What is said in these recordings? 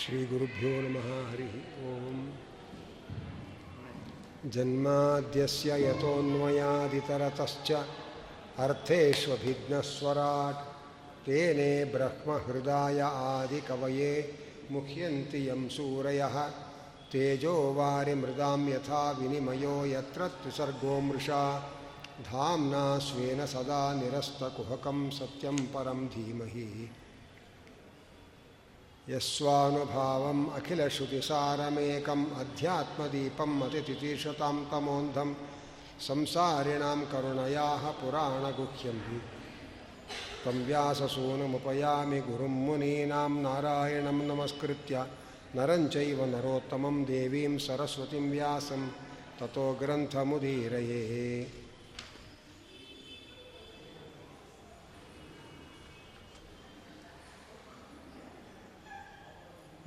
श्रीगुरुभ्यो नमः हरिः ॐ जन्माद्यस्य यतोऽन्वयादितरतश्च अर्थेष्वभिघ्नस्वराट् तेने ब्रह्महृदाय आदिकवये मुह्यन्ति यं सूरयः। तेजो वारिमृदां यथा विनिमयो यत्र त्रिसर्गो मृषा। धाम्ना स्वेन सदा निरस्तकुहकं सत्यं परं धीमहि। यस्वानुभावम् अखिलश्रुतिसारमेकम् अध्यात्मदीपम् अतितितीर्षतां तमोन्धं संसारिणां करुणयाः पुराणगुह्यं तं व्याससूनुमुपयामि गुरुं मुनीनां नारायणं नमस्कृत्य नरं चैव नरोत्तमं देवीं सरस्वतीं व्यासं ततो ग्रन्थमुदीरये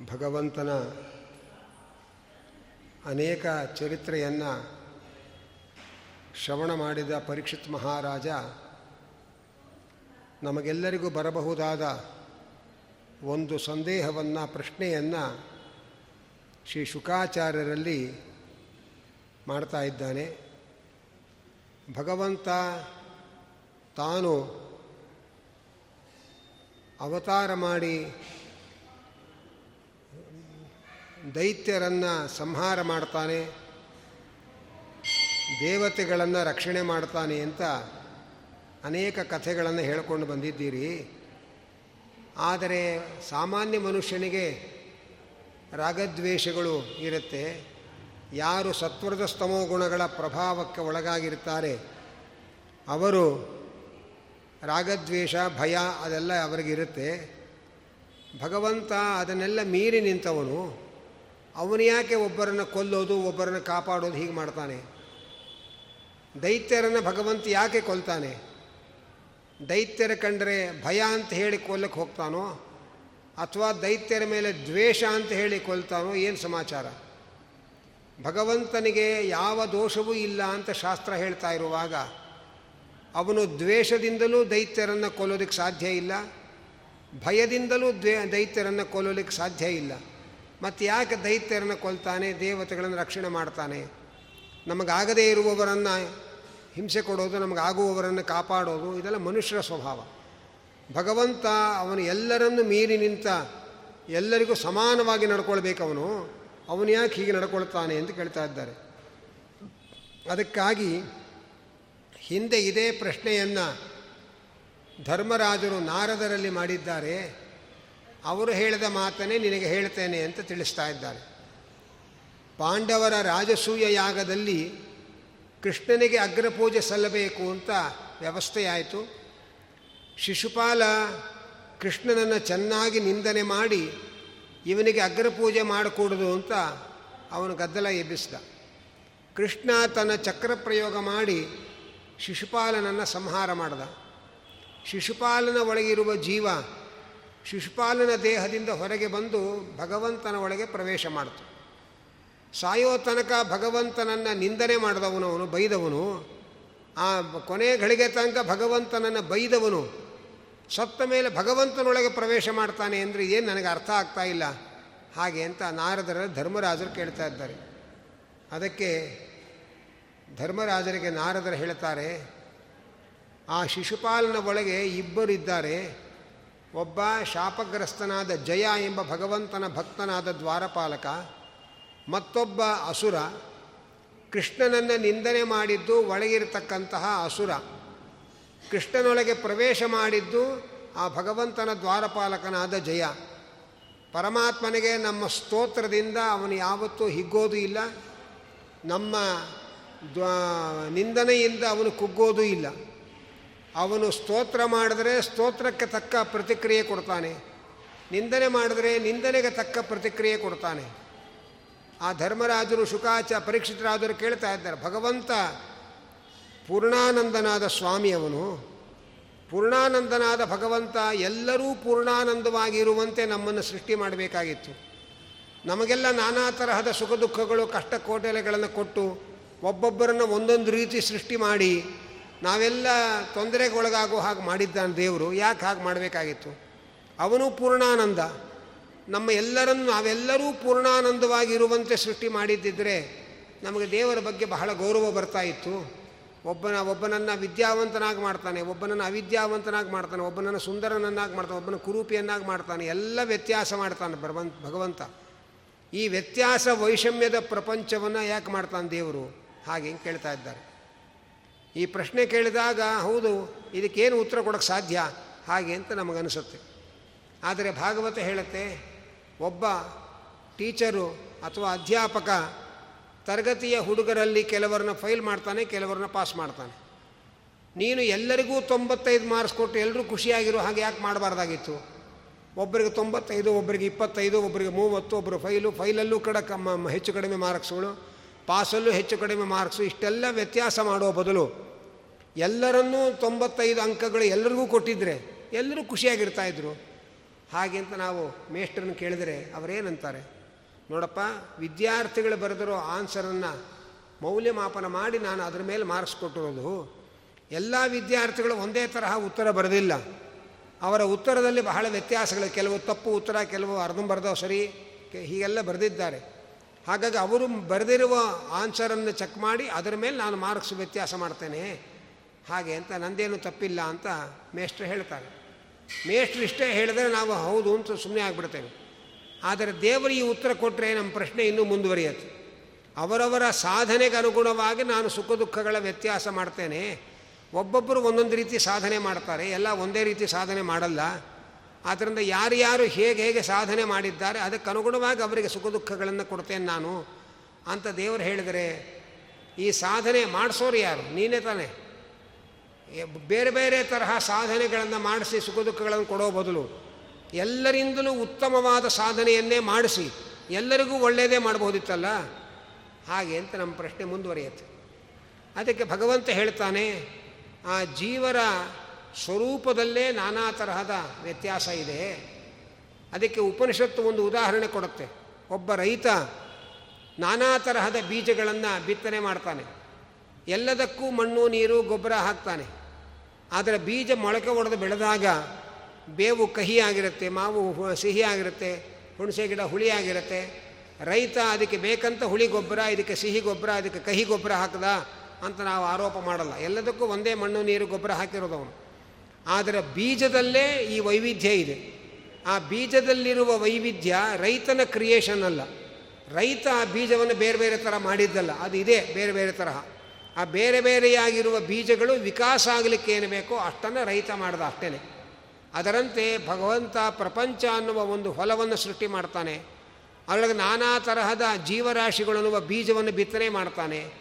ಭಗವಂತನ ಅನೇಕ ಚರಿತ್ರೆಯನ್ನು ಶ್ರವಣ ಮಾಡಿದ ಪರೀಕ್ಷಿತ್ ಮಹಾರಾಜ ನಮಗೆಲ್ಲರಿಗೂ ಬರಬಹುದಾದ ಒಂದು ಸಂದೇಹವನ್ನು, ಪ್ರಶ್ನೆಯನ್ನು ಶ್ರೀ ಶುಕಾಚಾರ್ಯರಲ್ಲಿ ಮಾಡ್ತಾ ಇದ್ದಾನೆ. ಭಗವಂತ ತಾನು ಅವತಾರ ಮಾಡಿ ದೈತ್ಯರನ್ನು ಸಂಹಾರ ಮಾಡ್ತಾನೆ, ದೇವತೆಗಳನ್ನು ರಕ್ಷಣೆ ಮಾಡ್ತಾನೆ ಅಂತ ಅನೇಕ ಕಥೆಗಳನ್ನು ಹೇಳಿಕೊಂಡು ಬಂದಿದ್ದೀರಿ. ಆದರೆ ಸಾಮಾನ್ಯ ಮನುಷ್ಯನಿಗೆ ರಾಗದ್ವೇಷಗಳು ಇರುತ್ತೆ. ಯಾರು ಸತ್ವರದ ಸ್ತಮೋ ಗುಣಗಳ ಪ್ರಭಾವಕ್ಕೆ ಒಳಗಾಗಿರ್ತಾರೆ. ಅವರು ರಾಗದ್ವೇಷ, ಭಯ ಅದೆಲ್ಲ ಅವರಿಗಿರುತ್ತೆ ಭಗವಂತ ಅದನ್ನೆಲ್ಲ ಮೀರಿ ನಿಂತವನು. ಅವನು ಯಾಕೆ ಒಬ್ಬರನ್ನು ಕೊಲ್ಲೋದು, ಒಬ್ಬರನ್ನು ಕಾಪಾಡೋದು ಹೀಗೆ ಮಾಡ್ತಾನೆ? ದೈತ್ಯರನ್ನು ಭಗವಂತ ಯಾಕೆ ಕೊಲ್ತಾನೆ? ದೈತ್ಯರ ಕಂಡರೆ ಭಯ ಅಂತ ಹೇಳಿ ಕೊಲ್ಲಕ್ಕೆ ಹೋಗ್ತಾನೋ ಅಥವಾ ದೈತ್ಯರ ಮೇಲೆ ದ್ವೇಷ ಅಂತ ಹೇಳಿ ಕೊಲ್ತಾನೋ ಏನು ಸಮಾಚಾರ? ಭಗವಂತನಿಗೆ ಯಾವ ದೋಷವೂ ಇಲ್ಲ ಅಂತ ಶಾಸ್ತ್ರ ಹೇಳ್ತಾ ಇರುವಾಗ ಅವನು ದ್ವೇಷದಿಂದಲೂ ದೈತ್ಯರನ್ನು ಕೊಲ್ಲೋದಕ್ಕೆ ಸಾಧ್ಯ ಇಲ್ಲ, ಭಯದಿಂದಲೂ ದ್ವೇ, ದೈತ್ಯರನ್ನು ಕೊಲ್ಲಲಿಕ್ಕೆ ಸಾಧ್ಯ ಇಲ್ಲ. ಮತ್ತು ಯಾಕೆ ದೈತ್ಯರನ್ನು ಕೊಲ್ತಾನೆ, ದೇವತೆಗಳನ್ನು ರಕ್ಷಣೆ ಮಾಡ್ತಾನೆ? ನಮಗಾಗದೇ ಇರುವವರನ್ನು ಹಿಂಸೆ ಕೊಡೋದು, ನಮಗೆ ಆಗುವವರನ್ನು ಕಾಪಾಡೋದು, ಇದೆಲ್ಲ ಮನುಷ್ಯರ ಸ್ವಭಾವ. ಭಗವಂತ ಅವನು ಎಲ್ಲರನ್ನು ಮೀರಿ ನಿಂತ ಎಲ್ಲರಿಗೂ ಸಮಾನವಾಗಿ ನಡ್ಕೊಳ್ಬೇಕವನು, ಅವನು ಯಾಕೆ ಹೀಗೆ ನಡ್ಕೊಳ್ತಾನೆ ಅಂತ ಕೇಳ್ತಾ ಇದ್ದಾರೆ. ಅದಕ್ಕಾಗಿ ಹಿಂದೆ ಇದೇ ಪ್ರಶ್ನೆಯನ್ನು ಧರ್ಮರಾಜರು ನಾರದರಲ್ಲಿ ಮಾಡಿದ್ದಾರೆ. ಅವರು ಹೇಳಿದ ಮಾತನ್ನೇ ನಿನಗೆ ಹೇಳ್ತೇನೆ ಅಂತ ತಿಳಿಸ್ತಾ ಇದ್ದಾರೆ. ಪಾಂಡವರ ರಾಜಸೂಯ ಯಾಗದಲ್ಲಿ ಕೃಷ್ಣನಿಗೆ ಅಗ್ರಪೂಜೆ ಸಲ್ಲಬೇಕು ಅಂತ ವ್ಯವಸ್ಥೆಯಾಯಿತು ಶಿಶುಪಾಲ ಕೃಷ್ಣನನ್ನು ಚೆನ್ನಾಗಿ ನಿಂದನೆ ಮಾಡಿ ಇವನಿಗೆ ಅಗ್ರಪೂಜೆ ಮಾಡಕೂಡದು ಅಂತ ಅವನು ಗದ್ದಲ ಎಬ್ಬಿಸಿದ. ಕೃಷ್ಣ ತನ್ನ ಚಕ್ರ ಪ್ರಯೋಗ ಮಾಡಿ ಶಿಶುಪಾಲನನ್ನು ಸಂಹಾರ ಮಾಡಿದ. ಶಿಶುಪಾಲನ ಒಳಗಿರುವ ಜೀವ ಶಿಶುಪಾಲನ ದೇಹದಿಂದ ಹೊರಗೆ ಬಂದು ಭಗವಂತನ ಒಳಗೆ ಪ್ರವೇಶ ಮಾಡಿತು. ಸಾಯೋ ತನಕ ಭಗವಂತನನ್ನು ನಿಂದನೆ ಮಾಡಿದವನು ಅವನು, ಬೈದವನು. ಆ ಕೊನೆ ಗಳಿಗೆ ತನಕ ಭಗವಂತನನ್ನು ಬೈದವನು. ಸತ್ತ ಮೇಲೆ ಭಗವಂತನೊಳಗೆ ಪ್ರವೇಶ ಮಾಡ್ತಾನೆ ಅಂದರೆ ಏನು ನನಗೆ ಅರ್ಥ ಆಗ್ತಾ ಇಲ್ಲ. ಹಾಗೆ ಅಂತ ನಾರದರ ಧರ್ಮರಾಜರು ಕೇಳ್ತಾ ಇದ್ದಾರೆ. ಅದಕ್ಕೆ ಧರ್ಮರಾಜರಿಗೆ ನಾರದರು ಹೇಳ್ತಾರೆ, ಆ ಶಿಶುಪಾಲನ ಒಳಗೆ ಇಬ್ಬರಿದ್ದಾರೆ ಒಬ್ಬ ಶಾಪಗ್ರಸ್ತನಾದ ಜಯ ಎಂಬ ಭಗವಂತನ ಭಕ್ತನಾದ ದ್ವಾರಪಾಲಕ ಮತ್ತೊಬ್ಬ ಅಸುರ ಕೃಷ್ಣನನ್ನು ನಿಂದನೆ ಮಾಡಿದ್ದು ಒಳಗಿರತಕ್ಕಂತಹ ಅಸುರ. ಕೃಷ್ಣನೊಳಗೆ ಪ್ರವೇಶ ಮಾಡಿದ್ದು ಆ ಭಗವಂತನ ದ್ವಾರಪಾಲಕನಾದ ಜಯ. ಪರಮಾತ್ಮನಿಗೆ ನಮ್ಮ ಸ್ತೋತ್ರದಿಂದ ಅವನು ಯಾವತ್ತೂ ಹಿಗ್ಗೋದು ಇಲ್ಲ. ನಮ್ಮ ನಿಂದನೆಯಿಂದ ಅವನು ಕುಗ್ಗೋದು ಇಲ್ಲ. ಅವನು ಸ್ತೋತ್ರ ಮಾಡಿದ್ರೆ ಸ್ತೋತ್ರಕ್ಕೆ ತಕ್ಕ ಪ್ರತಿಕ್ರಿಯೆ ಕೊಡ್ತಾನೆ. ನಿಂದನೆ ಮಾಡಿದ್ರೆ ನಿಂದನೆಗೆ ತಕ್ಕ ಪ್ರತಿಕ್ರಿಯೆ ಕೊಡ್ತಾನೆ. ಆ ಧರ್ಮರಾಜರು ಶುಕಾಚ ಪರೀಕ್ಷಿತರಾದರು ಕೇಳ್ತಾ ಇದ್ದಾರೆ. ಭಗವಂತ ಪೂರ್ಣಾನಂದನಾದ ಸ್ವಾಮಿಯವನು, ಪೂರ್ಣಾನಂದನಾದ ಭಗವಂತ ಎಲ್ಲರೂ ಪೂರ್ಣಾನಂದವಾಗಿರುವಂತೆ ನಮ್ಮನ್ನು ಸೃಷ್ಟಿ ಮಾಡಬೇಕಾಗಿತ್ತು. ನಮಗೆಲ್ಲ ನಾನಾ ತರಹದ ಸುಖ ದುಃಖಗಳು, ಕಷ್ಟ ಕೋಟೆಲೆಗಳನ್ನು ಕೊಟ್ಟು ಒಬ್ಬೊಬ್ಬರನ್ನು ಒಂದೊಂದು ರೀತಿ ಸೃಷ್ಟಿ ಮಾಡಿ ನಾವೆಲ್ಲ ತೊಂದರೆಗೆ ಒಳಗಾಗೋ ಹಾಗೆ ಮಾಡಿದ್ದಾನೆ ದೇವರು. ಯಾಕೆ ಹಾಗೆ ಮಾಡಬೇಕಾಗಿತ್ತು? ಅವನು ಪೂರ್ಣಾನಂದ. ನಮ್ಮ ಎಲ್ಲರನ್ನು ನಾವೆಲ್ಲರೂ ಪೂರ್ಣಾನಂದವಾಗಿರುವಂತೆ ಸೃಷ್ಟಿ ಮಾಡಿದ್ದಿದ್ರೆ ನಮಗೆ ದೇವರ ಬಗ್ಗೆ ಬಹಳ ಗೌರವ ಬರ್ತಾ ಇತ್ತು. ಒಬ್ಬನ, ಒಬ್ಬನನ್ನು ವಿದ್ಯಾವಂತನಾಗಿ ಮಾಡ್ತಾನೆ, ಒಬ್ಬನನ್ನು ಅವಿದ್ಯಾವಂತನಾಗಿ ಮಾಡ್ತಾನೆ, ಒಬ್ಬನನ್ನು ಸುಂದರನನ್ನಾಗಿ ಮಾಡ್ತಾನೆ, ಒಬ್ಬನ ಕುರೂಪಿಯನ್ನಾಗಿ ಮಾಡ್ತಾನೆ, ಎಲ್ಲ ವ್ಯತ್ಯಾಸ ಮಾಡ್ತಾನೆ ಭಗವಂತ ಭಗವಂತ. ಈ ವ್ಯತ್ಯಾಸ ವೈಷಮ್ಯದ ಪ್ರಪಂಚವನ್ನು ಯಾಕೆ ಮಾಡ್ತಾನೆ ದೇವರು? ಹಾಗೆ ಕೇಳ್ತಾ ಇದ್ದಾರೆ. ಈ ಪ್ರಶ್ನೆ ಕೇಳಿದಾಗ, ಹೌದು, ಇದಕ್ಕೇನು ಉತ್ತರ ಕೊಡೋಕ್ಕೆ ಸಾಧ್ಯ? ಹಾಗೆ ಅಂತ ನಮಗನಿಸುತ್ತೆ. ಆದರೆ ಭಾಗವತ ಹೇಳುತ್ತೆ ಒಬ್ಬ ಟೀಚರು ಅಥವಾ ಅಧ್ಯಾಪಕ ತರಗತಿಯ ಹುಡುಗರಲ್ಲಿ ಕೆಲವರನ್ನ ಫೈಲ್ ಮಾಡ್ತಾನೆ, ಕೆಲವರನ್ನ ಪಾಸ್ ಮಾಡ್ತಾನೆ. ನೀನು ಎಲ್ಲರಿಗೂ ತೊಂಬತ್ತೈದು ಮಾರ್ಕ್ಸ್ ಕೊಟ್ಟು ಎಲ್ಲರೂ ಖುಷಿಯಾಗಿರೋ ಹಾಗೆ ಯಾಕೆ ಮಾಡಬಾರ್ದಾಗಿತ್ತು? ಒಬ್ಬರಿಗೆ ತೊಂಬತ್ತೈದು ಒಬ್ಬರಿಗೆ ಇಪ್ಪತ್ತೈದು ಒಬ್ಬರಿಗೆ ಮೂವತ್ತು ಒಬ್ಬರು ಫೈಲು, ಫೈಲಲ್ಲೂ ಕೂಡ ಕಮ್ಮ ಹೆಚ್ಚು ಕಡಿಮೆ ಮಾರ್ಕ್ಸ್ಗಳು, ಪಾಸಲ್ಲೂ ಹೆಚ್ಚು ಕಡಿಮೆ ಮಾರ್ಕ್ಸು, ಇಷ್ಟೆಲ್ಲ ವ್ಯತ್ಯಾಸ ಮಾಡೋ ಬದಲು ಎಲ್ಲರನ್ನೂ ತೊಂಬತ್ತೈದು ಅಂಕಗಳು ಎಲ್ಲರಿಗೂ ಕೊಟ್ಟಿದ್ದರೆ ಎಲ್ಲರೂ ಖುಷಿಯಾಗಿರ್ತಾಯಿದ್ರು ಹಾಗೆ ಅಂತ ನಾವು ಮೇಷ್ಟ್ರನ್ನ ಕೇಳಿದರೆ ಅವರೇನಂತಾರೆ? ನೋಡಪ್ಪ, ವಿದ್ಯಾರ್ಥಿಗಳು ಬರೆದಿರೋ ಆನ್ಸರನ್ನು ಮೌಲ್ಯಮಾಪನ ಮಾಡಿ ನಾನು ಅದರ ಮೇಲೆ ಮಾರ್ಕ್ಸ್ ಕೊಟ್ಟಿರೋದು. ಎಲ್ಲ ವಿದ್ಯಾರ್ಥಿಗಳು ಒಂದೇ ತರಹ ಉತ್ತರ ಬರೆದಿಲ್ಲ. ಅವರ ಉತ್ತರದಲ್ಲಿ ಬಹಳ ವ್ಯತ್ಯಾಸಗಳು. ಕೆಲವು ತಪ್ಪು ಉತ್ತರ, ಕೆಲವು ಅರ್ಧಂಬರ್ಧ ಸರಿ ಹೀಗೆಲ್ಲ ಬರೆದಿದ್ದಾರೆ. ಹಾಗಾಗಿ ಅವರು ಬರೆದಿರುವ ಆನ್ಸರನ್ನು ಚೆಕ್ ಮಾಡಿ ಅದರ ಮೇಲೆ ನಾನು ಮಾರ್ಕ್ಸ್ ವ್ಯತ್ಯಾಸ ಮಾಡ್ತೇನೆ. ಹಾಗೆ ಅಂತ ನಂದೇನು ತಪ್ಪಿಲ್ಲ ಅಂತ ಮೇಷ್ಟ್ರು ಹೇಳ್ತಾರೆ. ಮೇಷ್ಟ್ರು ಇಷ್ಟೇ ಹೇಳಿದ್ರೆ ನಾವು ಹೌದು ಅಂತ ಸುಮ್ಮನೆ ಆಗಿಬಿಡ್ತೇವೆ. ಆದರೆ ದೇವರು ಈ ಉತ್ತರ ಕೊಟ್ಟರೆ ನಮ್ಮ ಪ್ರಶ್ನೆ ಇನ್ನೂ ಮುಂದುವರಿಯುತ್ತೆ. ಅವರವರ ಸಾಧನೆಗೆ ಅನುಗುಣವಾಗಿ ನಾನು ಸುಖ ದುಃಖಗಳ ವ್ಯತ್ಯಾಸ ಮಾಡ್ತೇನೆ. ಒಬ್ಬೊಬ್ಬರು ಒಂದೊಂದು ರೀತಿ ಸಾಧನೆ ಮಾಡ್ತಾರೆ, ಎಲ್ಲ ಒಂದೇ ರೀತಿ ಸಾಧನೆ ಮಾಡಲ್ಲ. ಆದ್ದರಿಂದ ಯಾರ್ಯಾರು ಹೇಗೆ ಹೇಗೆ ಸಾಧನೆ ಮಾಡಿದ್ದಾರೆ, ಅದಕ್ಕೆ ಅನುಗುಣವಾಗಿ ಅವರಿಗೆ ಸುಖ ದುಃಖಗಳನ್ನು ಕೊಡ್ತೇನೆ ನಾನು ಅಂತ ದೇವರು ಹೇಳಿದರೆ, ಈ ಸಾಧನೆ ಮಾಡಿಸೋರು ಯಾರು? ನೀನೇ ತಾನೆ. ಬೇರೆ ಬೇರೆ ತರಹ ಸಾಧನೆಗಳನ್ನು ಮಾಡಿಸಿ ಸುಖ ದುಃಖಗಳನ್ನು ಕೊಡೋ ಬದಲು ಎಲ್ಲರಿಂದಲೂ ಉತ್ತಮವಾದ ಸಾಧನೆಯನ್ನೇ ಮಾಡಿಸಿ ಎಲ್ಲರಿಗೂ ಒಳ್ಳೆಯದೇ ಮಾಡಬಹುದಿತ್ತಲ್ಲ? ಹಾಗೆ ಅಂತ ನಮ್ಮ ಪ್ರಶ್ನೆ ಮುಂದುವರಿಯುತ್ತೆ. ಅದಕ್ಕೆ ಭಗವಂತ ಹೇಳ್ತಾನೆ, ಆ ಜೀವರ ಸ್ವರೂಪದಲ್ಲೇ ನಾನಾ ತರಹದ ವ್ಯತ್ಯಾಸ ಇದೆ. ಅದಕ್ಕೆ ಉಪನಿಷತ್ತು ಒಂದು ಉದಾಹರಣೆ ಕೊಡುತ್ತೆ. ಒಬ್ಬ ರೈತ ನಾನಾ ತರಹದ ಬೀಜಗಳನ್ನು ಬಿತ್ತನೆ ಮಾಡ್ತಾನೆ. ಎಲ್ಲದಕ್ಕೂ ಮಣ್ಣು, ನೀರು, ಗೊಬ್ಬರ ಹಾಕ್ತಾನೆ. ಆದರೆ ಬೀಜ ಮೊಳಕೆ ಒಡೆದು ಬೆಳೆದಾಗ ಬೇವು ಕಹಿ ಆಗಿರುತ್ತೆ, ಮಾವು ಸಿಹಿ ಆಗಿರುತ್ತೆ, ಹುಣಸೆ ಗಿಡ ಹುಳಿ ಆಗಿರುತ್ತೆ. ರೈತ ಅದಕ್ಕೆ ಬೇಕಂತ ಹುಳಿ ಗೊಬ್ಬರ, ಇದಕ್ಕೆ ಸಿಹಿ ಗೊಬ್ಬರ, ಅದಕ್ಕೆ ಕಹಿ ಗೊಬ್ಬರ ಹಾಕದ ಅಂತ ನಾವು ಆರೋಪ ಮಾಡಲ್ಲ. ಎಲ್ಲದಕ್ಕೂ ಒಂದೇ ಮಣ್ಣು, ನೀರು, ಗೊಬ್ಬರ ಹಾಕಿರೋದು ಅವನು. ಆದರೆ ಬೀಜದಲ್ಲೇ ಈ ವೈವಿಧ್ಯ ಇದೆ. ಆ ಬೀಜದಲ್ಲಿರುವ ವೈವಿಧ್ಯ ರೈತನ ಕ್ರಿಯೇಷನ್ ಅಲ್ಲ. ರೈತ ಆ ಬೀಜವನ್ನು ಬೇರೆ ಬೇರೆ ಥರ ಮಾಡಿದ್ದಲ್ಲ. ಅದು ಇದೆ ಬೇರೆ ಬೇರೆ ತರಹ. ಆ ಬೇರೆ ಬೇರೆಯಾಗಿರುವ ಬೀಜಗಳು ವಿಕಾಸ ಆಗಲಿಕ್ಕೆ ಏನು ಬೇಕೋ ಅಷ್ಟನ್ನು ರೈತ ಮಾಡಿದ ಅಷ್ಟೇ ಅದರಂತೆ ಭಗವಂತ ಪ್ರಪಂಚ ಅನ್ನುವ ಒಂದು ಹೊಲವನ್ನು ಸೃಷ್ಟಿ ಮಾಡ್ತಾನೆ. ಅದರೊಳಗೆ ನಾನಾ ತರಹದ ಜೀವರಾಶಿಗಳನ್ನುವ ಬೀಜವನ್ನು ಬಿತ್ತನೆ ಮಾಡ್ತಾನೆ.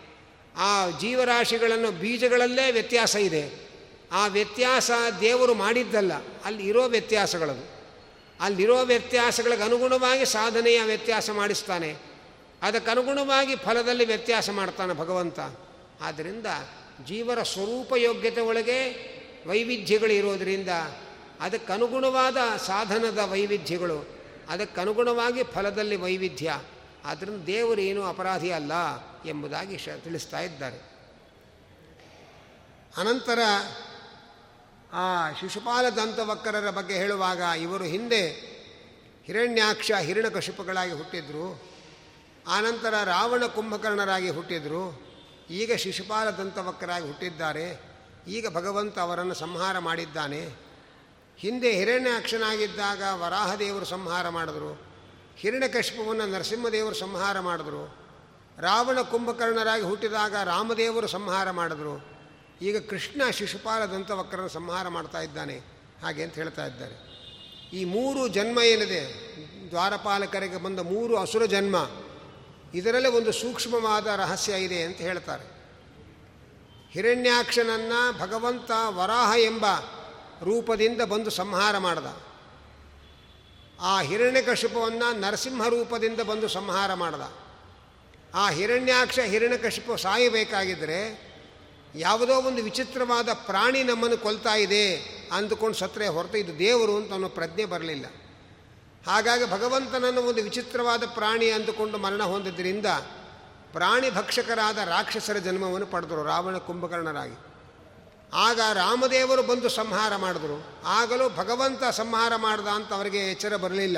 ಆ ಜೀವರಾಶಿಗಳನ್ನು ಬೀಜಗಳಲ್ಲೇ ವ್ಯತ್ಯಾಸ ಇದೆ. ಆ ವ್ಯತ್ಯಾಸ ದೇವರು ಮಾಡಿದ್ದಲ್ಲ ಅಲ್ಲಿ ಇರೋ ವ್ಯತ್ಯಾಸಗಳದು. ಅಲ್ಲಿರೋ ವ್ಯತ್ಯಾಸಗಳಿಗೆ ಅನುಗುಣವಾಗಿ ಸಾಧನೆಯ ವ್ಯತ್ಯಾಸ ಮಾಡಿಸ್ತಾನೆ. ಅದಕ್ಕನುಗುಣವಾಗಿ ಫಲದಲ್ಲಿ ವ್ಯತ್ಯಾಸ ಮಾಡ್ತಾನೆ ಭಗವಂತ. ಆದ್ದರಿಂದ ಜೀವರ ಸ್ವರೂಪ ಯೋಗ್ಯತೆ ಒಳಗೆ ವೈವಿಧ್ಯಗಳು ಇರೋದರಿಂದ ಅದಕ್ಕನುಗುಣವಾದ ಸಾಧನದ ವೈವಿಧ್ಯಗಳು, ಅದಕ್ಕನುಗುಣವಾಗಿ ಫಲದಲ್ಲಿ ವೈವಿಧ್ಯ ಆದ್ದರಿಂದ ದೇವರು ಏನೂ ಅಪರಾಧಿ ಅಲ್ಲ ಎಂಬುದಾಗಿ ಶ ತಿಳಿಸ್ತಾ ಇದ್ದಾರೆ. ಅನಂತರ ಆ ಶಿಶುಪಾಲ ದಂತವಕ್ಕರರ ಬಗ್ಗೆ ಹೇಳುವಾಗ ಇವರು ಹಿಂದೆ ಹಿರಣ್ಯಾಕ್ಷ ಹಿರಣ್ಯಕಶಿಪಗಳಾಗಿ ಹುಟ್ಟಿದ್ರು, ಆನಂತರ ರಾವಣ ಕುಂಭಕರ್ಣರಾಗಿ ಹುಟ್ಟಿದ್ರು ಈಗ ಶಿಶುಪಾಲ ದಂತವಕ್ರಾಗಿ ಹುಟ್ಟಿದ್ದಾರೆ. ಈಗ ಭಗವಂತ ಅವರನ್ನು ಸಂಹಾರ ಮಾಡಿದ್ದಾನೆ. ಹಿಂದೆ ಹಿರಣ್ಯಾಕ್ಷನಾಗಿದ್ದಾಗ ವರಾಹದೇವರು ಸಂಹಾರ ಮಾಡಿದ್ರು. ಹಿರಣ್ಯಕಶಿಪವನ್ನು ನರಸಿಂಹದೇವರು ಸಂಹಾರ ಮಾಡಿದ್ರು. ರಾವಣ ಕುಂಭಕರ್ಣರಾಗಿ ಹುಟ್ಟಿದಾಗ ರಾಮದೇವರು ಸಂಹಾರ ಮಾಡಿದ್ರು. ಈಗ ಕೃಷ್ಣ ಶಿಶುಪಾಲ ದಂತವಕ್ರನ ಸಂಹಾರ ಮಾಡ್ತಾ ಇದ್ದಾನೆ. ಹಾಗೆ ಅಂತ ಹೇಳ್ತಾ ಇದ್ದಾರೆ. ಈ ಮೂರು ಜನ್ಮ ಏನಿದೆ? ದ್ವಾರಪಾಲಕರಿಗೆ ಬಂದ ಮೂರು ಅಸುರ ಜನ್ಮ. ಇದರಲ್ಲೇ ಒಂದು ಸೂಕ್ಷ್ಮವಾದ ರಹಸ್ಯ ಇದೆ ಅಂತ ಹೇಳ್ತಾರೆ. ಹಿರಣ್ಯಾಕ್ಷನನ್ನು ಭಗವಂತ ವರಾಹ ಎಂಬ ರೂಪದಿಂದ ಬಂದು ಸಂಹಾರ ಮಾಡಿದ. ಆ ಹಿರಣ್ಯಕಶಿಪವನ್ನು ನರಸಿಂಹ ರೂಪದಿಂದ ಬಂದು ಸಂಹಾರ ಮಾಡಿದ. ಆ ಹಿರಣ್ಯಾಕ್ಷ ಹಿರಣ್ಯಕಶಿಪ ಸಾಯಬೇಕಾಗಿದ್ದರೆ ಯಾವುದೋ ಒಂದು ವಿಚಿತ್ರವಾದ ಪ್ರಾಣಿ ನಮ್ಮನ್ನು ಕೊಲ್ತಾ ಇದೆ ಅಂದುಕೊಂಡು ಸತ್ರೆ ಹೊರತು ದೇವರು ಅಂತ ಅವನು ಪ್ರಜ್ಞೆ ಬರಲಿಲ್ಲ. ಹಾಗಾಗಿ ಭಗವಂತನನ್ನು ಒಂದು ವಿಚಿತ್ರವಾದ ಪ್ರಾಣಿ ಅಂದುಕೊಂಡು ಮರಣ ಹೊಂದಿದ್ದರಿಂದ ಪ್ರಾಣಿ ಭಕ್ಷಕರಾದ ರಾಕ್ಷಸರ ಜನ್ಮವನ್ನು ಪಡೆದರು, ರಾವಣ ಕುಂಭಕರ್ಣರಾಗಿ. ಆಗ ರಾಮದೇವರು ಬಂದು ಸಂಹಾರ ಮಾಡಿದ್ರು. ಆಗಲೂ ಭಗವಂತ ಸಂಹಾರ ಮಾಡ್ದ ಅಂತ ಅವರಿಗೆ ಎಚ್ಚರ ಬರಲಿಲ್ಲ.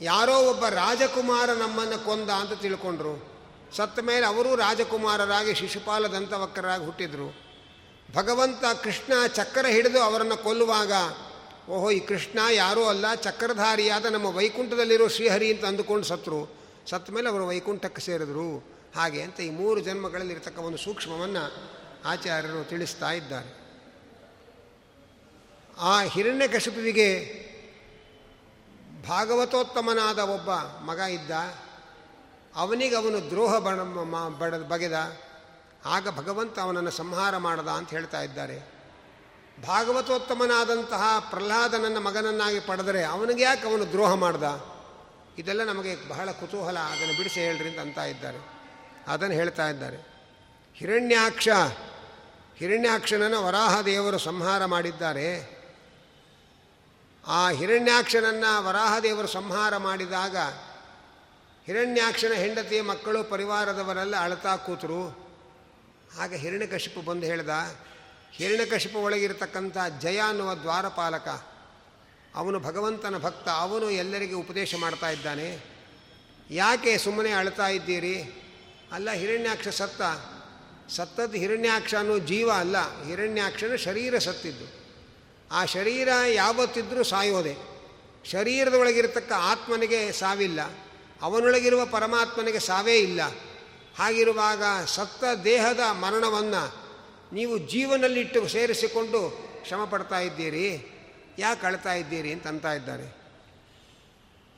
ಯಾರೋ ಒಬ್ಬ ರಾಜಕುಮಾರ ನಮ್ಮನ್ನು ಕೊಂದ ಅಂತ ತಿಳ್ಕೊಂಡ್ರು. ಸತ್ತ ಮೇಲೆ ಅವರೂ ರಾಜಕುಮಾರರಾಗಿ ಶಿಶುಪಾಲ ದಂತವಕ್ಕರಾಗಿ ಹುಟ್ಟಿದ್ರು. ಭಗವಂತ ಕೃಷ್ಣ ಚಕ್ರ ಹಿಡಿದು ಅವರನ್ನು ಕೊಲ್ಲುವಾಗ ಓಹೋ, ಈ ಕೃಷ್ಣ ಯಾರೂ ಅಲ್ಲ ಚಕ್ರಧಾರಿಯಾದ ನಮ್ಮ ವೈಕುಂಠದಲ್ಲಿರೋ ಶ್ರೀಹರಿ ಅಂತ ಅಂದುಕೊಂಡು ಸತ್ರು. ಸತ್ತ ಮೇಲೆ ಅವರು ವೈಕುಂಠಕ್ಕೆ ಸೇರಿದ್ರು. ಹಾಗೆ ಅಂತ ಈ ಮೂರು ಜನ್ಮಗಳಲ್ಲಿ ಇರತಕ್ಕ ಒಂದು ಸೂಕ್ಷ್ಮವನ್ನು ಆಚಾರ್ಯರು ತಿಳಿಸ್ತಾ ಇದ್ದಾರೆ. ಆ ಹಿರಣ್ಯಕಶಿಪುವಿಗೆ ಭಾಗವತೋತ್ತಮನಾದ ಒಬ್ಬ ಮಗ ಇದ್ದ. ಅವನಿಗೆ ಅವನು ದ್ರೋಹ ಬಡ ಬಗೆದ. ಆಗ ಭಗವಂತ ಅವನನ್ನು ಸಂಹಾರ ಮಾಡದ ಅಂತ ಹೇಳ್ತಾ ಇದ್ದಾರೆ. ಭಾಗವತೋತ್ತಮನಾದಂತಹ ಪ್ರಹ್ಲಾದನನ್ನ ಮಗನನ್ನಾಗಿ ಪಡೆದರೆ ಅವನಿಗೆ ಯಾಕೆ ಅವನು ದ್ರೋಹ ಮಾಡ್ದ? ಇದೆಲ್ಲ ನಮಗೆ ಬಹಳ ಕುತೂಹಲ. ಅದನ್ನು ಬಿಡಿಸಿ ಹೇಳ್ರಿ ಅಂತ ಅಂತ ಇದ್ದಾರೆ. ಅದನ್ನು ಹೇಳ್ತಾ ಇದ್ದಾರೆ. ಹಿರಣ್ಯಾಕ್ಷ, ಹಿರಣ್ಯಾಕ್ಷನನ್ನು ವರಾಹ ದೇವರು ಸಂಹಾರ ಮಾಡಿದ್ದಾರೆ. ಆ ಹಿರಣ್ಯಾಕ್ಷನನ್ನು ವರಾಹದೇವರು ಸಂಹಾರ ಮಾಡಿದಾಗ ಹಿರಣ್ಯಾಕ್ಷನ ಹೆಂಡತಿಯ ಮಕ್ಕಳು, ಪರಿವಾರದವರೆಲ್ಲ ಅಳತಾ ಕೂತರು. ಆಗ ಹಿರಣ್ಯಕಶಿಪು ಬಂದು ಹೇಳ್ದ ಹಿರಣ್ಯಕಶಿಪು ಒಳಗಿರತಕ್ಕಂಥ ಜಯ ಅನ್ನುವ ದ್ವಾರಪಾಲಕ, ಅವನು ಭಗವಂತನ ಭಕ್ತ, ಅವನು ಎಲ್ಲರಿಗೆ ಉಪದೇಶ ಮಾಡ್ತಾ ಇದ್ದಾನೆ. ಯಾಕೆ ಸುಮ್ಮನೆ ಅಳ್ತಾ ಇದ್ದೀರಿ? ಅಲ್ಲ, ಹಿರಣ್ಯಾಕ್ಷ ಸತ್ತ. ಸತ್ತದ್ದು ಹಿರಣ್ಯಾಕ್ಷ ಅನ್ನೋ ಜೀವ ಅಲ್ಲ, ಹಿರಣ್ಯಾಕ್ಷನ ಶರೀರ ಸತ್ತಿದ್ದು. ಆ ಶರೀರ ಯಾವತ್ತಿದ್ರೂ ಸಾಯೋದೆ. ಶರೀರದ ಒಳಗಿರತಕ್ಕ ಆತ್ಮನಿಗೆ ಸಾವಿಲ್ಲ, ಅವನೊಳಗಿರುವ ಪರಮಾತ್ಮನಿಗೆ ಸಾವೇ ಇಲ್ಲ. ಹಾಗಿರುವಾಗ ಸತ್ತ ದೇಹದ ಮರಣವನ್ನು ನೀವು ಜೀವನಲ್ಲಿಟ್ಟು ಸೇರಿಸಿಕೊಂಡು ಶ್ರಮ ಪಡ್ತಾ ಇದ್ದೀರಿ, ಯಾಕೆ ಅಳ್ತಾ ಇದ್ದೀರಿ ಅಂತ ಇದ್ದಾರೆ.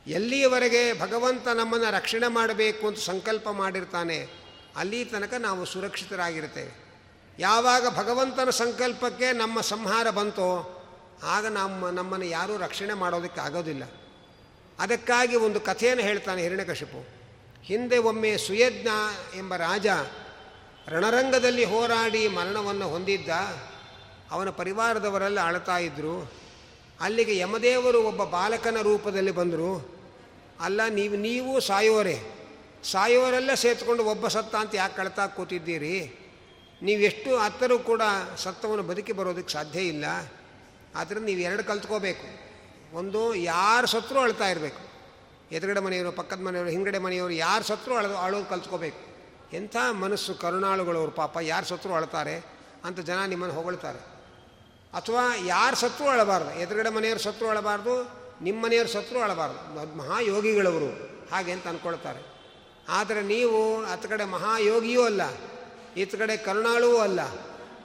ಎಲ್ಲಿಯವರೆಗೆ ಭಗವಂತ ನಮ್ಮನ್ನು ರಕ್ಷಣೆ ಮಾಡಬೇಕು ಅಂತ ಸಂಕಲ್ಪ ಮಾಡಿರ್ತಾನೆ, ಅಲ್ಲಿ ತನಕ ನಾವು ಸುರಕ್ಷಿತರಾಗಿರ್ತೇವೆ. ಯಾವಾಗ ಭಗವಂತನ ಸಂಕಲ್ಪಕ್ಕೆ ನಮ್ಮ ಸಂಹಾರ ಬಂತೋ, ಆಗ ನಮ್ಮ, ನಮ್ಮನ್ನು ಯಾರೂ ರಕ್ಷಣೆ ಮಾಡೋದಕ್ಕೆ ಆಗೋದಿಲ್ಲ. ಅದಕ್ಕಾಗಿ ಒಂದು ಕಥೆಯನ್ನು ಹೇಳ್ತಾನೆ ಹಿರಣ್ಯಕಶಿಪು ಹಿಂದೆ ಒಮ್ಮೆ ಸುಯಜ್ಞ ಎಂಬ ರಾಜ ರಣರಂಗದಲ್ಲಿ ಹೋರಾಡಿ ಮರಣವನ್ನು ಹೊಂದಿದ್ದ ಅವನ ಪರಿವಾರದವರೆಲ್ಲ ಅಳ್ತಾ ಇದ್ದರು ಅಲ್ಲಿಗೆ ಯಮದೇವರು ಒಬ್ಬ ಬಾಲಕನ ರೂಪದಲ್ಲಿ ಬಂದರು. ಅಲ್ಲ, ನೀವು ನೀವು ಸಾಯೋರೆ. ಸಾಯೋರೆಲ್ಲ ಸೇತ್ಕೊಂಡು ಒಬ್ಬ ಸತ್ತ ಅಂತ ಯಾಕೆ ಕಳ್ತಾ ಕೂತಿದ್ದೀರಿ? ನೀವೆಷ್ಟು ಹತ್ತರೂ ಕೂಡ ಸತ್ತವನ್ನು ಬದುಕಿ ಬರೋದಕ್ಕೆ ಸಾಧ್ಯ ಇಲ್ಲ. ಆದರೆ ನೀವು ಎರಡು ಕಲ್ತ್ಕೋಬೇಕು. ಒಂದು, ಯಾರು ಸತ್ರು ಅಳ್ತಾ ಇರಬೇಕು. ಎದುರುಗಡೆ ಮನೆಯವರು, ಪಕ್ಕದ ಮನೆಯವರು ಹಿಂಗಡೆ ಮನೆಯವರು ಯಾರು ಸತ್ರು ಅಳ, ಅಳೋದು ಕಲ್ತ್ಕೋಬೇಕು. ಎಂಥ ಮನಸ್ಸು ಕರುಣಾಳುಗಳವರು ಪಾಪ, ಯಾರು ಸತ್ರು ಅಳ್ತಾರೆ ಅಂತ ಜನ ನಿಮ್ಮನ್ನು ಹೊಗಳ್ತಾರೆ. ಅಥವಾ ಯಾರು ಸತ್ರು ಅಳಬಾರ್ದು, ಎದುರುಗಡೆ ಮನೆಯವ್ರ ಸತ್ರು ಅಳಬಾರ್ದು ನಿಮ್ಮ ಮನೆಯವ್ರ ಸತ್ರು ಅಳಬಾರ್ದು ಮಹಾಯೋಗಿಗಳವರು ಹಾಗೆ ಅಂತ ಅಂದ್ಕೊಳ್ತಾರೆ ಆದರೆ ನೀವು ಅತ್ತ ಕಡೆ ಮಹಾಯೋಗಿಯೂ ಅಲ್ಲ ಈತ ಕಡೆ ಕರುಣಾಳುವೂ ಅಲ್ಲ.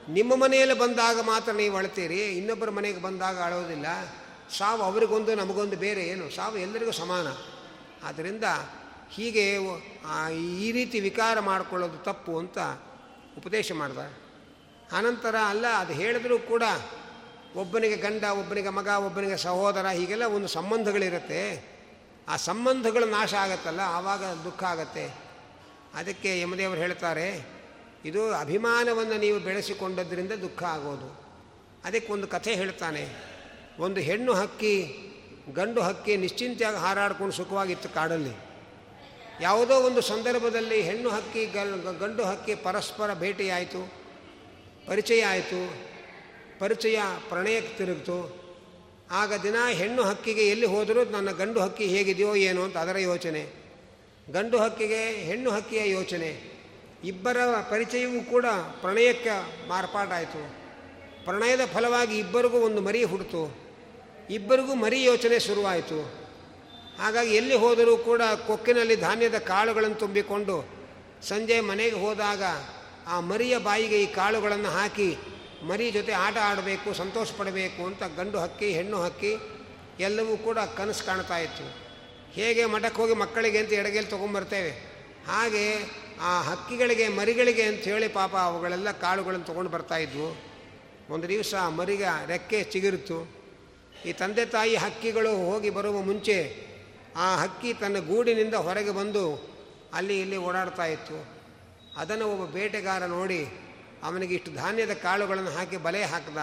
ನಿಮ್ಮ ಮನೆಯಲ್ಲಿ ಬಂದಾಗ ಮಾತ್ರ ನೀವು ಅಳ್ತೀರಿ, ಇನ್ನೊಬ್ಬರ ಮನೆಗೆ ಬಂದಾಗ ಅಳೋದಿಲ್ಲ. ಸಾವು ಅವರಿಗೊಂದು, ನಮಗೊಂದು ಬೇರೆ ಏನು? ಸಾವು ಎಲ್ಲರಿಗೂ ಸಮಾನ. ಆದ್ದರಿಂದ ಹೀಗೆ ಈ ರೀತಿ ವಿಕಾರ ಮಾಡಿಕೊಳ್ಳೋದು ತಪ್ಪು ಅಂತ ಉಪದೇಶ ಮಾಡಿದ. ಆನಂತರ ಅಲ್ಲ, ಅದು ಹೇಳಿದ್ರೂ ಕೂಡ ಒಬ್ಬನಿಗೆ ಗಂಡ, ಒಬ್ಬನಿಗೆ ಮಗ, ಒಬ್ಬನಿಗೆ ಸಹೋದರ, ಹೀಗೆಲ್ಲ ಒಂದು ಸಂಬಂಧಗಳಿರುತ್ತೆ. ಆ ಸಂಬಂಧಗಳು ನಾಶ ಆಗತ್ತಲ್ಲ, ಆವಾಗ ದುಃಖ ಆಗತ್ತೆ. ಅದಕ್ಕೆ ಯಮದೇವರು ಹೇಳ್ತಾರೆ, ಇದು ಅಭಿಮಾನವನ್ನು ನೀವು ಬೆಳೆಸಿಕೊಂಡದ್ರಿಂದ ದುಃಖ ಆಗೋದು. ಅದಕ್ಕೆ ಒಂದು ಕಥೆ ಹೇಳ್ತಾನೆ, ಒಂದು ಹೆಣ್ಣು ಹಕ್ಕಿ ಗಂಡು ಹಕ್ಕಿ ನಿಶ್ಚಿಂತೆಯಾಗಿ ಹಾರಾಡ್ಕೊಂಡು ಸುಖವಾಗಿತ್ತು ಕಾಡಲ್ಲಿ. ಯಾವುದೋ ಒಂದು ಸಂದರ್ಭದಲ್ಲಿ ಹೆಣ್ಣು ಹಕ್ಕಿ ಗಂಡು ಹಕ್ಕಿ ಪರಸ್ಪರ ಭೇಟಿಯಾಯಿತು, ಪರಿಚಯ ಆಯಿತು, ಪರಿಚಯ ಪ್ರಣಯಕ್ಕೆ ತಿರುಗಿತು. ಆಗ ದಿನ ಹೆಣ್ಣು ಹಕ್ಕಿಗೆ ಎಲ್ಲಿ ಹೋದರೂ ನನ್ನ ಗಂಡು ಹಕ್ಕಿ ಹೇಗಿದೆಯೋ ಏನೋ ಅಂತ ಅದರ ಯೋಚನೆ. ಗಂಡು ಹಕ್ಕಿಗೆ ಹೆಣ್ಣು ಹಕ್ಕಿಯ ಯೋಚನೆ. ಇಬ್ಬರ ಪರಿಚಯವೂ ಕೂಡ ಪ್ರಣಯಕ್ಕೆ ಮಾರ್ಪಾಟಾಯಿತು ಪ್ರಣಯದ ಫಲವಾಗಿ ಇಬ್ಬರಿಗೂ ಒಂದು ಮರಿ ಹುಡ್ತು. ಇಬ್ಬರಿಗೂ ಮರಿ ಯೋಚನೆ ಶುರುವಾಯಿತು. ಹಾಗಾಗಿ ಎಲ್ಲಿ ಹೋದರೂ ಕೂಡ ಕೊಕ್ಕಿನಲ್ಲಿ ಧಾನ್ಯದ ಕಾಳುಗಳನ್ನು ತುಂಬಿಕೊಂಡು ಸಂಜೆ ಮನೆಗೆ ಹೋದಾಗ ಆ ಮರಿಯ ಬಾಯಿಗೆ ಈ ಕಾಳುಗಳನ್ನು ಹಾಕಿ ಮರಿ ಜೊತೆ ಆಟ ಆಡಬೇಕು ಸಂತೋಷ ಪಡಬೇಕು ಅಂತ ಗಂಡು ಹಕ್ಕಿ, ಹೆಣ್ಣು ಹಕ್ಕಿ ಎಲ್ಲವೂ ಕೂಡ ಕನಸು ಕಾಣ್ತಾ ಇತ್ತು. ಹೇಗೆ ಮಠಕ್ಕೆ ಹೋಗಿ ಮಕ್ಕಳಿಗೆ ಅಂತ ಎಡಗೇಲಿ ತೊಗೊಂಬರ್ತೇವೆ. ಹಾಗೆ ಆ ಹಕ್ಕಿಗಳಿಗೆ, ಮರಿಗಳಿಗೆ ಅಂತ ಹೇಳಿ ಪಾಪ ಅವುಗಳೆಲ್ಲ ಕಾಳುಗಳನ್ನು ತೊಗೊಂಡು ಬರ್ತಾಯಿದ್ವು ಒಂದು ದಿವಸ ಮರಿಗ ರೆಕ್ಕೆ ಚಿಗಿರಿತು. ಈ ತಂದೆ ತಾಯಿ ಹಕ್ಕಿಗಳು ಹೋಗಿ ಬರುವ ಮುಂಚೆ ಆ ಹಕ್ಕಿ ತನ್ನ ಗೂಡಿನಿಂದ ಹೊರಗೆ ಬಂದು ಅಲ್ಲಿ ಇಲ್ಲಿ ಓಡಾಡ್ತಾ ಇತ್ತು. ಅದನ್ನು ಒಬ್ಬ ಬೇಟೆಗಾರ ನೋಡಿ ಅವನಿಗೆ ಇಷ್ಟು ಧಾನ್ಯದ ಕಾಳುಗಳನ್ನು ಹಾಕಿ ಬಲೆ ಹಾಕಿದ.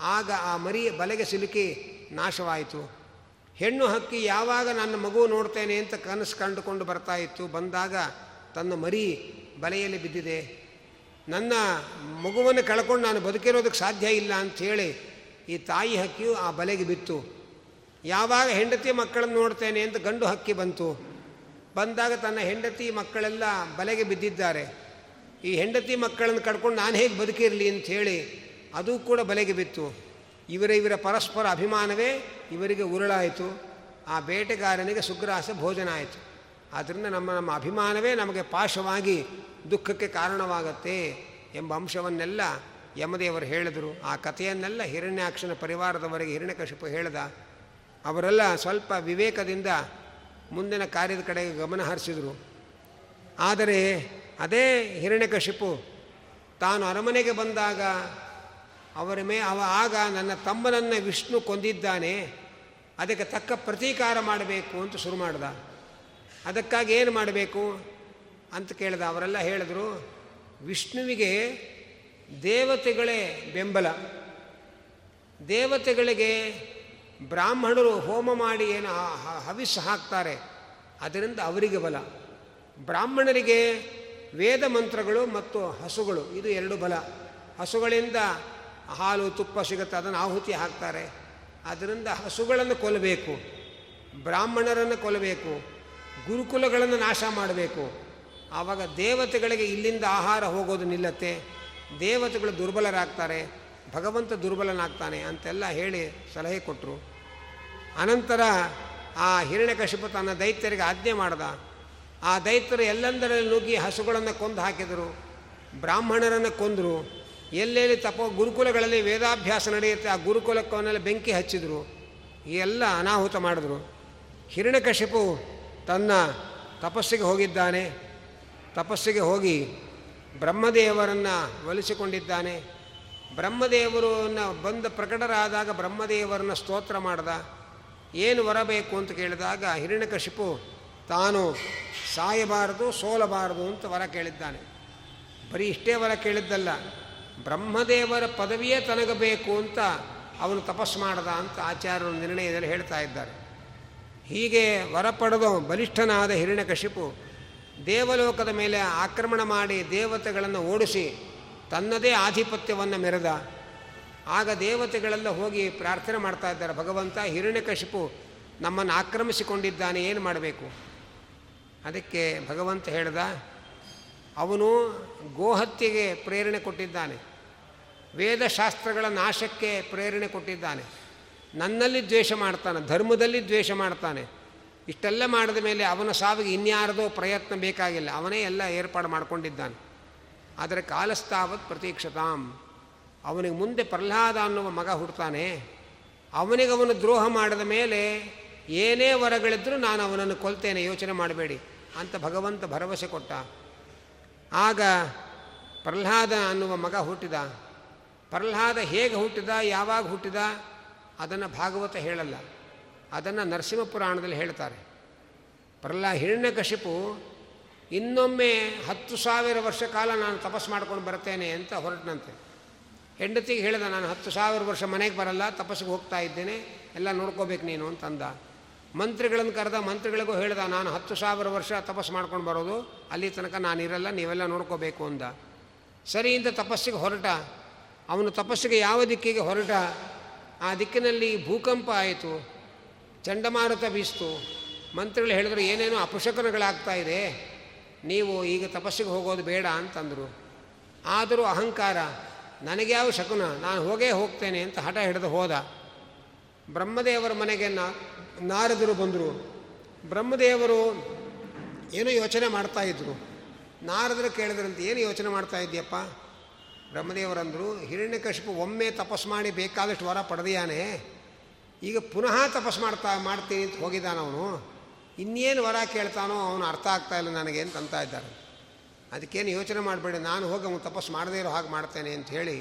ಆಗ ಆ ಮರಿ ಬಲೆಗೆ ಸಿಲುಕಿ ನಾಶವಾಯಿತು. ಹೆಣ್ಣು ಹಕ್ಕಿ ಯಾವಾಗ ನನ್ನ ಮಗು ನೋಡ್ತೇನೆ ಅಂತ ಕನಸು ಕಂಡುಕೊಂಡು ಬರ್ತಾ ಇತ್ತು. ಬಂದಾಗ ತನ್ನ ಮರಿ ಬಲೆಯಲ್ಲಿ ಬಿದ್ದಿದೆ. ನನ್ನ ಮಗುವನ್ನು ಕಳ್ಕೊಂಡು ನಾನು ಬದುಕಿರೋದಕ್ಕೆ ಸಾಧ್ಯ ಇಲ್ಲ ಅಂಥೇಳಿ ಈ ತಾಯಿ ಹಕ್ಕಿಯು ಆ ಬಲೆಗೆ ಬಿತ್ತು. ಯಾವಾಗ ಹೆಂಡತಿ ಮಕ್ಕಳನ್ನು ನೋಡ್ತೇನೆ ಅಂತ ಗಂಡು ಹಕ್ಕಿ ಬಂತು. ಬಂದಾಗ ತನ್ನ ಹೆಂಡತಿ ಮಕ್ಕಳೆಲ್ಲ ಬಲೆಗೆ ಬಿದ್ದಿದ್ದಾರೆ. ಈ ಹೆಂಡತಿ ಮಕ್ಕಳನ್ನು ಕಡ್ಕೊಂಡು ನಾನು ಹೇಗೆ ಬದುಕಿರಲಿ ಅಂತ ಹೇಳಿ ಅದು ಕೂಡ ಬಲೆಗೆ ಬಿತ್ತು. ಇವರ ಇವರ ಪರಸ್ಪರ ಅಭಿಮಾನವೇ ಇವರಿಗೆ ಉರುಳಾಯಿತು. ಆ ಬೇಟೆಗಾರನಿಗೆ ಸುಗ್ರಾಸ ಭೋಜನ ಆಯಿತು. ಆದ್ದರಿಂದ ನಮ್ಮ ನಮ್ಮ ಅಭಿಮಾನವೇ ನಮಗೆ ಪಾಶವಾಗಿ ದುಃಖಕ್ಕೆ ಕಾರಣವಾಗತ್ತೆ ಎಂಬ ಅಂಶವನ್ನೆಲ್ಲ ಯಮದೇವರು ಹೇಳಿದರು. ಆ ಕಥೆಯನ್ನೆಲ್ಲ ಹಿರಣ್ಯಾಕ್ಷನ ಪರಿವಾರದವರೆಗೆ ಹಿರಣ್ಯಕಶಿಪು ಹೇಳ್ದ. ಅವರೆಲ್ಲ ಸ್ವಲ್ಪ ವಿವೇಕದಿಂದ ಮುಂದಿನ ಕಾರ್ಯದ ಕಡೆಗೆ ಗಮನ ಹರಿಸಿದರು. ಆದರೆ ಅದೇ ಹಿರಣ್ಯಕಶಿಪು ತಾನು ಅರಮನೆಗೆ ಬಂದಾಗ ಅವರ ಮೇ, ಅವ ಆಗ ನನ್ನ ತಮ್ಮನನ್ನು ವಿಷ್ಣು ಕೊಂದಿದ್ದಾನೆ, ಅದಕ್ಕೆ ತಕ್ಕ ಪ್ರತೀಕಾರ ಮಾಡಬೇಕು ಅಂತ ಶುರು ಮಾಡ್ದ. ಅದಕ್ಕಾಗಿ ಏನು ಮಾಡಬೇಕು ಅಂತ ಕೇಳಿದ. ಅವರೆಲ್ಲ ಹೇಳಿದ್ರು, ವಿಷ್ಣುವಿಗೆ ದೇವತೆಗಳೇ ಬೆಂಬಲ. ದೇವತೆಗಳಿಗೆ ಬ್ರಾಹ್ಮಣರು ಹೋಮ ಮಾಡಿ ಏನು ಹವಿಸ್ ಹಾಕ್ತಾರೆ, ಅದರಿಂದ ಅವರಿಗೆ ಬಲ. ಬ್ರಾಹ್ಮಣರಿಗೆ ವೇದ ಮಂತ್ರಗಳು ಮತ್ತು ಹಸುಗಳು, ಇದು ಎರಡು ಬಲ. ಹಸುಗಳಿಂದ ಹಾಲು, ತುಪ್ಪ ಸಿಗುತ್ತೆ, ಅದನ್ನು ಆಹುತಿ ಹಾಕ್ತಾರೆ. ಅದರಿಂದ ಹಸುಗಳನ್ನು ಕೊಲ್ಲಬೇಕು, ಬ್ರಾಹ್ಮಣರನ್ನು ಕೊಲ್ಲಬೇಕು, ಗುರುಕುಲಗಳನ್ನು ನಾಶ ಮಾಡಬೇಕು. ಆವಾಗ ದೇವತೆಗಳಿಗೆ ಇಲ್ಲಿಂದ ಆಹಾರ ಹೋಗೋದು ನಿಲ್ಲತ್ತೆ. ದೇವತೆಗಳು ದುರ್ಬಲರಾಗ್ತಾರೆ, ಭಗವಂತ ದುರ್ಬಲನಾಗ್ತಾನೆ ಅಂತೆಲ್ಲ ಹೇಳಿ ಸಲಹೆ ಕೊಟ್ಟರು ಅನಂತರ ಆ ಹಿರಣ್ಯಕಶಿಪು ತನ್ನ ದೈತ್ಯರಿಗೆ ಆಜ್ಞೆ ಮಾಡ್ದ. ಆ ದೈತ್ಯರು ಎಲ್ಲೆಂದರಲ್ಲಿ ನುಗ್ಗಿ ಹಸುಗಳನ್ನು ಕೊಂದು ಹಾಕಿದರು, ಬ್ರಾಹ್ಮಣರನ್ನು ಕೊಂದರು, ಎಲ್ಲೆಲ್ಲಿ ತಪೋ ಗುರುಕುಲಗಳಲ್ಲಿ ವೇದಾಭ್ಯಾಸ ನಡೆಯುತ್ತೆ ಆ ಗುರುಕುಲಕ್ಕವನ್ನೆಲ್ಲ ಬೆಂಕಿ ಹಚ್ಚಿದರು ಎಲ್ಲ ಅನಾಹುತ ಮಾಡಿದ್ರು. ಹಿರಣ್ಯಕಶಿಪು ತನ್ನ ತಪಸ್ಸಿಗೆ ಹೋಗಿದ್ದಾನೆ. ತಪಸ್ಸಿಗೆ ಹೋಗಿ ಬ್ರಹ್ಮದೇವರನ್ನು ಒಲಿಸಿಕೊಂಡಿದ್ದಾನೆ. ಬ್ರಹ್ಮದೇವರನ್ನು ಬಂದು ಪ್ರಕಟರಾದಾಗ ಬ್ರಹ್ಮದೇವರನ್ನು ಸ್ತೋತ್ರ ಮಾಡ್ದ. ಏನು ಬರಬೇಕು ಅಂತ ಕೇಳಿದಾಗ ಹಿರಣ್ಯಕಶಿಪು ತಾನು ಸಾಯಬಾರದು, ಸೋಲಬಾರದು ಅಂತ ವರ ಕೇಳಿದ್ದಾನೆ. ಬರೀ ಇಷ್ಟೇ ವರ ಕೇಳಿದ್ದಲ್ಲ, ಬ್ರಹ್ಮದೇವರ ಪದವಿಯೇ ತನಗಬೇಕು ಅಂತ ಅವನು ತಪಸ್ಸು ಮಾಡದ ಅಂತ ಆಚಾರ್ಯರು ನಿರ್ಣಯದಲ್ಲಿ ಹೇಳ್ತಾ ಇದ್ದಾರೆ. ಹೀಗೆ ವರ ಪಡೆದು ಬಲಿಷ್ಠನಾದ ಹಿರಣ್ಯಕಶಿಪು ದೇವಲೋಕದ ಮೇಲೆ ಆಕ್ರಮಣ ಮಾಡಿ ದೇವತೆಗಳನ್ನು ಓಡಿಸಿ ತನ್ನದೇ ಆಧಿಪತ್ಯವನ್ನು ಮೆರೆದ. ಆಗ ದೇವತೆಗಳೆಲ್ಲ ಹೋಗಿ ಪ್ರಾರ್ಥನೆ ಮಾಡ್ತಾ ಇದ್ದಾರೆ. ಭಗವಂತ ಹಿರಣ್ಯಕಶಿಪು ನಮ್ಮನ್ನು ಆಕ್ರಮಿಸಿಕೊಂಡಿದ್ದಾನೆ, ಏನು ಮಾಡಬೇಕು? ಅದಕ್ಕೆ ಭಗವಂತ ಹೇಳ್ದ, ಅವನು ಗೋಹತ್ಯೆಗೆ ಪ್ರೇರಣೆ ಕೊಟ್ಟಿದ್ದಾನೆ. ವೇದಶಾಸ್ತ್ರಗಳ ನಾಶಕ್ಕೆ ಪ್ರೇರಣೆ ಕೊಟ್ಟಿದ್ದಾನೆ. ನನ್ನಲ್ಲಿ ದ್ವೇಷ ಮಾಡ್ತಾನೆ, ಧರ್ಮದಲ್ಲಿ ದ್ವೇಷ ಮಾಡ್ತಾನೆ. ಇಷ್ಟೆಲ್ಲ ಮಾಡಿದ ಮೇಲೆ ಅವನ ಸಾವಿಗೆ ಇನ್ಯಾರದೋ ಪ್ರಯತ್ನ ಬೇಕಾಗಿಲ್ಲ. ಅವನೇ ಎಲ್ಲ ಏರ್ಪಾಡು ಮಾಡಿಕೊಂಡಿದ್ದಾನೆ. ಆದರೆ ಕಾಲಸ್ತಾವತ್ ಪ್ರತೀಕ್ಷತಾಂ. ಅವನಿಗೆ ಮುಂದೆ ಪ್ರಹ್ಲಾದ ಅನ್ನುವ ಮಗ ಹುಡ್ತಾನೆ. ಅವನಿಗೆ ಅವನು ದ್ರೋಹ ಮಾಡಿದ ಮೇಲೆ ಏನೇ ವರಗಳಿದ್ದರೂ ನಾನು ಅವನನ್ನು ಕೊಲ್ತೇನೆ, ಯೋಚನೆ ಮಾಡಬೇಡಿ ಅಂತ ಭಗವಂತ ಭರವಸೆ ಕೊಟ್ಟ. ಆಗ ಪ್ರಹ್ಲಾದ ಅನ್ನುವ ಮಗ ಹುಟ್ಟಿದ. ಪ್ರಹ್ಲಾದ ಹೇಗೆ ಹುಟ್ಟಿದ, ಯಾವಾಗ ಹುಟ್ಟಿದ ಅದನ್ನು ಭಾಗವತ ಹೇಳಲ್ಲ. ಅದನ್ನು ನರಸಿಂಹ ಪುರಾಣದಲ್ಲಿ ಹೇಳ್ತಾರೆ. ಪ್ರಹ್ಲಾ ಹಿರಣ್ಯಕಶಿಪು ಇನ್ನೊಮ್ಮೆ ಹತ್ತು ಸಾವಿರ ವರ್ಷ ಕಾಲ ನಾನು ತಪಸ್ಸು ಮಾಡ್ಕೊಂಡು ಬರ್ತೇನೆ ಅಂತ ಹೊರಟನಂತೆ. ಹೆಂಡತಿಗೆ ಹೇಳಿದ ನಾನು ಹತ್ತು ಸಾವಿರ ವರ್ಷ ಮನೆಗೆ ಬರಲ್ಲ, ತಪಸ್ಸಿಗೆ ಹೋಗ್ತಾ ಇದ್ದೇನೆ, ಎಲ್ಲ ನೋಡ್ಕೋಬೇಕು ನೀನು ಅಂತಂದ. ಮಂತ್ರಿಗಳನ್ನು ಕರೆದ, ಮಂತ್ರಿಗಳಿಗೂ ಹೇಳ್ದ, ನಾನು ಹತ್ತು ಸಾವಿರ ವರ್ಷ ತಪಸ್ಸು ಮಾಡ್ಕೊಂಡು ಬರೋದು, ಅಲ್ಲಿ ತನಕ ನಾನು ಇರಲ್ಲ, ನೀವೆಲ್ಲ ನೋಡ್ಕೋಬೇಕು ಅಂದ. ಸರಿಯಿಂದ ತಪಸ್ಸಿಗೆ ಹೊರಟ. ಅವನು ತಪಸ್ಸಿಗೆ ಯಾವ ದಿಕ್ಕಿಗೆ ಹೊರಟ? ಆ ದಿಕ್ಕಿನಲ್ಲಿ ಭೂಕಂಪ ಆಯಿತು, ಚಂಡಮಾರುತ ಬೀಸ್ತು. ಮಂತ್ರಿಗಳು ಹೇಳಿದ್ರು, ಏನೇನೋ ಅಪಶಕನಗಳಾಗ್ತಾ ಇದೆ, ನೀವು ಈಗ ತಪಸ್ಸಿಗೆ ಹೋಗೋದು ಬೇಡ ಅಂತಂದರು. ಆದರೂ ಅಹಂಕಾರ ನನಗೆ ಯಾವ ಶಕುನ? ನಾನು ಹೋಗೇ ಹೋಗ್ತೇನೆ ಅಂತ ಹಠ ಹಿಡಿದು ಹೋದ. ಬ್ರಹ್ಮದೇವರ ಮನೆಗೆ ನಾ ನಾರದರು ಬಂದರು. ಬ್ರಹ್ಮದೇವರು ಏನೋ ಯೋಚನೆ ಮಾಡ್ತಾ ಇದ್ರು. ನಾರದರು ಕೇಳಿದ್ರಂತ, ಏನು ಯೋಚನೆ ಮಾಡ್ತಾ ಇದ್ದೀಯಪ್ಪ? ಬ್ರಹ್ಮದೇವರಂದರು ಹಿರಣ್ಯಕಶಿಪು ಒಮ್ಮೆ ತಪಸ್ಸು ಮಾಡಿ ಬೇಕಾದಷ್ಟು ವರ ಪಡೆದಿಯಾನೆ. ಈಗ ಪುನಃ ತಪಸ್ಸು ಮಾಡ್ತಾ, ಮಾಡ್ತೀನಿ ಅಂತ ಹೋಗಿದ್ದಾನವನು. ಇನ್ನೇನು ವರ ಕೇಳ್ತಾನೋ ಅವನು ಅರ್ಥ ಆಗ್ತಾ ಇಲ್ಲ ನನಗೆ ಅಂತ ಅಂತ ಇದ್ದಾರೆ. ಅದಕ್ಕೇನು ಯೋಚನೆ ಮಾಡಬೇಡಿ, ನಾನು ಹೋಗಿ ಅವನು ತಪಸ್ಸು ಮಾಡದೇ ಇರೋ ಹಾಗೆ ಮಾಡ್ತೇನೆ ಅಂತ ಹೇಳಿ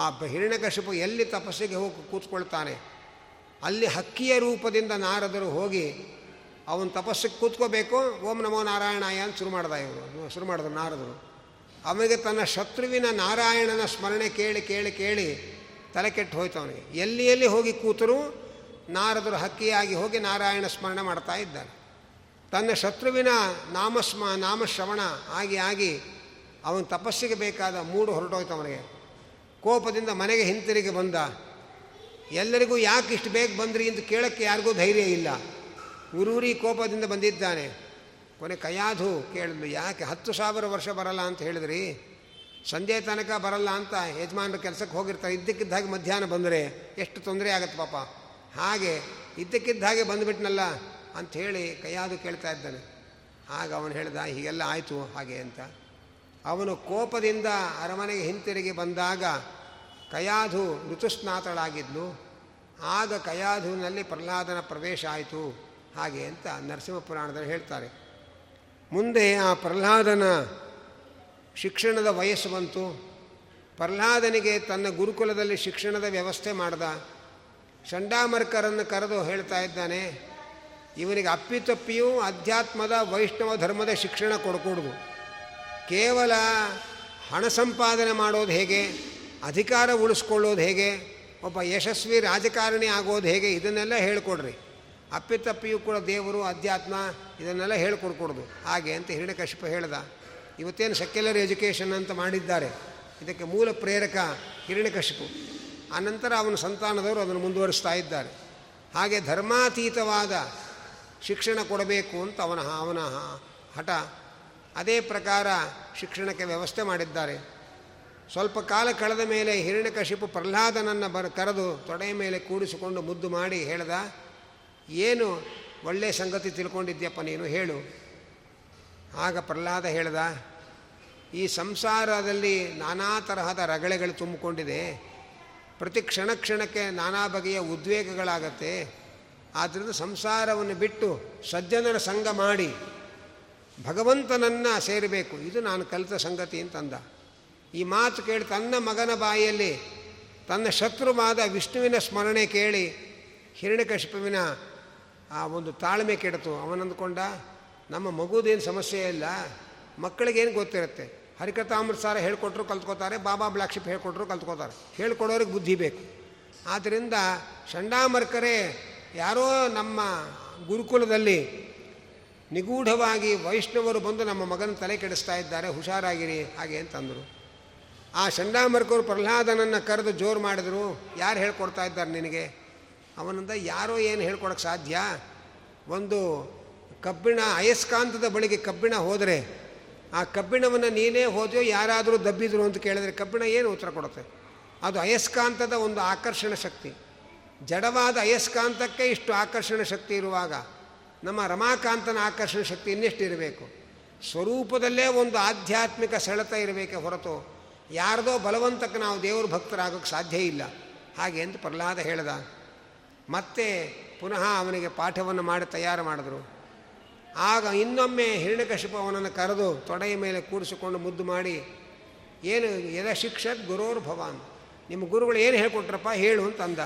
ಆ ಹಿರಣ್ಯಕಶಿಪು ಎಲ್ಲಿ ತಪಸ್ಸಿಗೆ ಹೋಗಿ ಕೂತ್ಕೊಳ್ತಾನೆ, ಅಲ್ಲಿ ಹಕ್ಕಿಯ ರೂಪದಿಂದ ನಾರದರು ಹೋಗಿ ಅವನು ತಪಸ್ಸಿಗೆ ಕೂತ್ಕೋಬೇಕು, ಓಂ ನಮೋ ನಾರಾಯಣಾಯ ಅಂತ ಶುರು ಮಾಡ್ದ ಇವರು, ಶುರು ಮಾಡಿದ್ರು ನಾರದರು. ಅವನಿಗೆ ತನ್ನ ಶತ್ರುವಿನ ನಾರಾಯಣನ ಸ್ಮರಣೆ ಕೇಳಿ ಕೇಳಿ ಕೇಳಿ ತಲೆ ಕೆಟ್ಟು ಹೋಯ್ತು ಅವನಿಗೆ ಎಲ್ಲಿ ಎಲ್ಲಿ ಹೋಗಿ ಕೂತರು ನಾರದರು ಹಕ್ಕಿಯಾಗಿ ಹೋಗಿ ನಾರಾಯಣ ಸ್ಮರಣೆ ಮಾಡ್ತಾ ಇದ್ದಾರೆ. ತನ್ನ ಶತ್ರುವಿನ ನಾಮಸ್ಮ, ನಾಮಶ್ರವಣ ಆಗಿ ಆಗಿ ಅವನ ತಪಸ್ಸಿಗೆ ಬೇಕಾದ ಮೂಡು ಹೊರಟೋಯ್ತು ಅವನಿಗೆ. ಕೋಪದಿಂದ ಮನೆಗೆ ಹಿಂತಿರುಗಿ ಬಂದ. ಎಲ್ಲರಿಗೂ ಯಾಕೆ ಇಷ್ಟು ಬೇಗ ಬಂದ್ರಿ ಅಂತ ಕೇಳೋಕ್ಕೆ ಯಾರಿಗೂ ಧೈರ್ಯ ಇಲ್ಲ. ಉರೂರಿ ಕೋಪದಿಂದ ಬಂದಿದ್ದಾನೆ. ಕೊನೆ ಕಯಾಧು ಕೇಳಿದ್ಲು, ಯಾಕೆ ಹತ್ತು ಸಾವಿರ ವರ್ಷ ಬರಲ್ಲ ಅಂತ ಹೇಳಿದ್ರಿ? ಸಂಜೆ ತನಕ ಬರಲ್ಲ ಅಂತ ಯಜಮಾನರು ಕೆಲಸಕ್ಕೆ ಹೋಗಿರ್ತಾರೆ. ಇದ್ದಕ್ಕಿದ್ದ ಹಾಗೆ ಮಧ್ಯಾಹ್ನ ಬಂದರೆ ಎಷ್ಟು ತೊಂದರೆ ಆಗುತ್ತೆ ಪಾಪ. ಹಾಗೆ ಇದ್ದಕ್ಕಿದ್ದ ಹಾಗೆ ಬಂದುಬಿಟ್ನಲ್ಲ ಅಂಥೇಳಿ ಕೈಯಾದು ಕೇಳ್ತಾ ಇದ್ದಾನೆ. ಆಗ ಅವನು ಹೇಳ್ದ, ಹೀಗೆಲ್ಲ ಆಯಿತು ಹಾಗೆ ಅಂತ. ಅವನು ಕೋಪದಿಂದ ಅರಮನೆಗೆ ಹಿಂತಿರುಗಿ ಬಂದಾಗ ಕಯಾಧು ಋತುಸ್ನಾತಳಾಗಿದ್ಲು. ಆಗ ಕಯಾಧುವಿನಲ್ಲಿ ಪ್ರಹ್ಲಾದನ ಪ್ರವೇಶ ಆಯಿತು ಹಾಗೆ ಅಂತ ನರಸಿಂಹ ಪುರಾಣದಲ್ಲಿ ಹೇಳ್ತಾರೆ. ಮುಂದೆ ಆ ಪ್ರಹ್ಲಾದನ ಶಿಕ್ಷಣದ ವಯಸ್ಸು ಬಂತು. ಪ್ರಹ್ಲಾದನಿಗೆ ತನ್ನ ಗುರುಕುಲದಲ್ಲಿ ಶಿಕ್ಷಣದ ವ್ಯವಸ್ಥೆ ಮಾಡ್ದ. ಚಂಡಾಮರ್ಕರನ್ನು ಕರೆದು ಹೇಳ್ತಾ ಇದ್ದಾನೆ ಇವನಿಗೆ ಅಪ್ಪಿತಪ್ಪಿಯೂ ಅಧ್ಯಾತ್ಮದ, ವೈಷ್ಣವ ಧರ್ಮದ ಶಿಕ್ಷಣ ಕೊಡಕೂಡ್ದು. ಕೇವಲ ಹಣ ಸಂಪಾದನೆ ಮಾಡೋದು ಹೇಗೆ, ಅಧಿಕಾರ ಉಳಿಸ್ಕೊಳ್ಳೋದು ಹೇಗೆ, ಒಬ್ಬ ಯಶಸ್ವಿ ರಾಜಕಾರಣಿ ಆಗೋದು ಹೇಗೆ, ಇದನ್ನೆಲ್ಲ ಹೇಳಿಕೊಡ್ರಿ. ಅಪ್ಪಿತಪ್ಪಿಯೂ ಕೂಡ ದೇವರು, ಅಧ್ಯಾತ್ಮ, ಇದನ್ನೆಲ್ಲ ಹೇಳ್ಕೊಡ್ಕೊಡ್ದು. ಹಾಗೆ ಅಂತ ಹಿರಣ್ಯಕಶಿಪ ಹೇಳ್ದ. ಇವತ್ತೇನು ಸೆಕ್ಯುಲರ್ ಎಜುಕೇಷನ್ ಅಂತ ಮಾಡಿದ್ದಾರೆ. ಇದಕ್ಕೆ ಮೂಲ ಪ್ರೇರಕ ಹಿರಣ್ಯಕಶಿಪು ಆನಂತರ ಅವನ ಸಂತಾನದವರು ಅದನ್ನು ಮುಂದುವರಿಸ್ತಾ ಇದ್ದಾರೆ. ಹಾಗೆ ಧರ್ಮಾತೀತವಾದ ಶಿಕ್ಷಣ ಕೊಡಬೇಕು ಅಂತ ಅವನ ಅವನ ಹಠ ಅದೇ ಪ್ರಕಾರ ಶಿಕ್ಷಣಕ್ಕೆ ವ್ಯವಸ್ಥೆ ಮಾಡಿದ್ದಾರೆ. ಸ್ವಲ್ಪ ಕಾಲ ಕಳೆದ ಮೇಲೆ ಹಿರಣ್ಯಕಶಿಪು ಪ್ರಹ್ಲಾದನನ್ನು ಬರ, ಕರೆದು ತೊಡೆಯ ಮೇಲೆ ಕೂಡಿಸಿಕೊಂಡು ಮುದ್ದು ಮಾಡಿ ಹೇಳ್ದ, ಏನು ಒಳ್ಳೆಯ ಸಂಗತಿ ತಿಳ್ಕೊಂಡಿದ್ಯಪ್ಪ ನೀನು? ಹೇಳು. ಆಗ ಪ್ರಹ್ಲಾದ ಹೇಳ್ದ, ಈ ಸಂಸಾರದಲ್ಲಿ ನಾನಾ ತರಹದ ರಗಳೆಗಳು ತುಂಬಿಕೊಂಡಿದೆ. ಪ್ರತಿ ಕ್ಷಣ ಕ್ಷಣಕ್ಕೆ ನಾನಾ ಬಗೆಯ ಉದ್ವೇಗಗಳಾಗತ್ತೆ. ಆದ್ದರಿಂದ ಸಂಸಾರವನ್ನು ಬಿಟ್ಟು ಸಜ್ಜನರ ಸಂಘ ಮಾಡಿ ಭಗವಂತನನ್ನು ಸೇರಬೇಕು. ಇದು ನಾನು ಕಲಿತ ಸಂಗತಿ ಅಂತಂದ. ಈ ಮಾತು ಕೇಳಿ ತನ್ನ ಮಗನ ಬಾಯಿಯಲ್ಲಿ ತನ್ನ ಶತ್ರುವಾದ ವಿಷ್ಣುವಿನ ಸ್ಮರಣೆ ಕೇಳಿ ಹಿರಣ್ಯಕಶಿಪುವಿನ ಆ ಒಂದು ತಾಳ್ಮೆ ಕೆಡತು. ಅವನಂದುಕೊಂಡ, ನಮ್ಮ ಮಗುದೇನು ಸಮಸ್ಯೆ ಇಲ್ಲ, ಮಕ್ಕಳಿಗೇನು ಗೊತ್ತಿರುತ್ತೆ? ಹರಿಕಥಾಮೃತಸಾರ ಹೇಳ್ಕೊಟ್ರು ಕಲ್ತ್ಕೋತಾರೆ, ಬಾಬಾ ಬ್ಲಾಕ್ಷಿಪ್ ಹೇಳ್ಕೊಟ್ರು ಕಲ್ತ್ಕೋತಾರೆ. ಹೇಳ್ಕೊಡೋರಿಗೆ ಬುದ್ಧಿ ಬೇಕು. ಆದ್ದರಿಂದ ಚಂಡಾಮರ್ಕರೇ ಯಾರೋ ನಮ್ಮ ಗುರುಕುಲದಲ್ಲಿ ನಿಗೂಢವಾಗಿ ವೈಷ್ಣವರು ಬಂದು ನಮ್ಮ ಮಗನ ತಲೆ ಕೆಡಿಸ್ತಾ ಇದ್ದಾರೆ, ಹುಷಾರಾಗಿರಿ, ಹಾಗೆ ಅಂತಂದರು. ಆ ಚಂಡಾಮರ್ಕರು ಪ್ರಹ್ಲಾದನನ್ನು ಕರೆದು ಜೋರು ಮಾಡಿದ್ರು, ಯಾರು ಹೇಳ್ಕೊಡ್ತಾ ಇದ್ದಾರೆ ನಿನಗೆ? ಅವನಿಂದ, ಯಾರೋ ಏನು ಹೇಳ್ಕೊಡಕ್ಕೆ ಸಾಧ್ಯ? ಒಂದು ಕಬ್ಬಿಣ, ಅಯಸ್ಕಾಂತದ ಬಳಿಗೆ ಕಬ್ಬಿಣ ಹೋದರೆ, ಆ ಕಬ್ಬಿಣವನ್ನು ನೀನೇ ಹೋದೆಯೋ, ಯಾರಾದರೂ ದಬ್ಬಿದ್ರು ಅಂತ ಕೇಳಿದ್ರೆ ಕಬ್ಬಿಣ ಏನು ಉತ್ತರ ಕೊಡುತ್ತೆ? ಅದು ಅಯಸ್ಕಾಂತದ ಒಂದು ಆಕರ್ಷಣ ಶಕ್ತಿ. ಜಡವಾದ ಅಯಸ್ಕಾಂತಕ್ಕೆ ಇಷ್ಟು ಆಕರ್ಷಣ ಶಕ್ತಿ ಇರುವಾಗ ನಮ್ಮ ರಮಾಕಾಂತನ ಆಕರ್ಷಣ ಶಕ್ತಿ ಇನ್ನೆಷ್ಟು ಇರಬೇಕು? ಸ್ವರೂಪದಲ್ಲೇ ಒಂದು ಆಧ್ಯಾತ್ಮಿಕ ಸೆಳೆತ ಇರಬೇಕೆ ಹೊರತು ಯಾರದೋ ಬಲವಂತಕ್ಕೆ ನಾವು ದೇವರು ಭಕ್ತರಾಗೋಕ್ಕೆ ಸಾಧ್ಯ ಇಲ್ಲ. ಹಾಗೆ ಅಂತ ಪ್ರಹ್ಲಾದ ಹೇಳ್ದ. ಮತ್ತೆ ಪುನಃ ಅವನಿಗೆ ಪಾಠವನ್ನು ಮಾಡಿ ತಯಾರು ಮಾಡಿದ್ರು. ಆಗ ಇನ್ನೊಮ್ಮೆ ಹಿರಣ್ಯಕಶಿಪ ಅವನನ್ನು ಕರೆದು ತೊಡೆಯ ಮೇಲೆ ಕೂಡಿಸಿಕೊಂಡು ಮುದ್ದು ಮಾಡಿ, ಏನು ಯದ ಶಿಕ್ಷಕ್ ಗುರೋರ್ ಭವಾನ್ ನಿಮ್ಮ ಗುರುಗಳು ಏನು ಹೇಳ್ಕೊಟ್ರಪ್ಪ ಹೇಳು ಅಂತ ಅಂದ.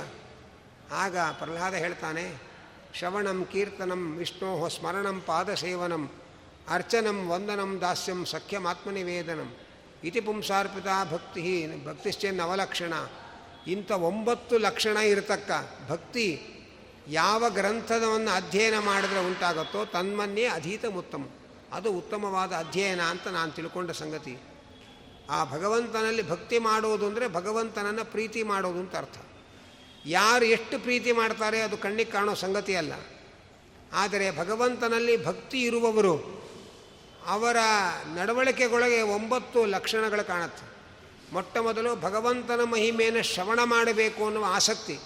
ಆಗ ಪ್ರಹ್ಲಾದ ಹೇಳ್ತಾನೆ, ಶ್ರವಣಂ ಕೀರ್ತನಂ ವಿಷ್ಣೋ ಸ್ಮರಣಂ ಪಾದಸೇವನಂ ಅರ್ಚನಂ ವಂದನಂ ದಾಸ್ಯಂ ಸಖ್ಯಮಾತ್ಮನಿವೇದನಂ ಇತಿ ಪುಂಸಾರ್ಪಿತ ಭಕ್ತಿ ಭಕ್ತಿಶ್ಚೇನ್ ನವಲಕ್ಷಣ ಇಂಥ ಒಂಬತ್ತು ಲಕ್ಷಣ ಇರತಕ್ಕ ಭಕ್ತಿ ಯಾವ ಗ್ರಂಥದವನ್ನು ಅಧ್ಯಯನ ಮಾಡಿದ್ರೆ ಉಂಟಾಗುತ್ತೋ ತನ್ಮನ್ನೇ ಅಧೀತ ಉತ್ತಮ. ಅದು ಉತ್ತಮವಾದ ಅಧ್ಯಯನ ಅಂತ ನಾನು ತಿಳ್ಕೊಂಡ ಸಂಗತಿ. ಆ ಭಗವಂತನಲ್ಲಿ ಭಕ್ತಿ ಮಾಡೋದು ಅಂದರೆ ಭಗವಂತನನ್ನು ಪ್ರೀತಿ ಮಾಡೋದು ಅಂತ ಅರ್ಥ. ಯಾರು ಎಷ್ಟು ಪ್ರೀತಿ ಮಾಡ್ತಾರೆ ಅದು ಕಣ್ಣಿಗೆ ಕಾಣೋ ಸಂಗತಿ ಅಲ್ಲ. ಆದರೆ ಭಗವಂತನಲ್ಲಿ ಭಕ್ತಿ ಇರುವವರು ಅವರ ನಡವಳಿಕೆಗೊಳಗೆ ಒಂಬತ್ತು ಲಕ್ಷಣಗಳು ಕಾಣುತ್ತೆ. ಮೊಟ್ಟ ಮೊದಲು ಭಗವಂತನ ಮಹಿಮೆಯನ್ನು ಶ್ರವಣ ಮಾಡಬೇಕು ಅನ್ನುವ ಆಸಕ್ತಿ.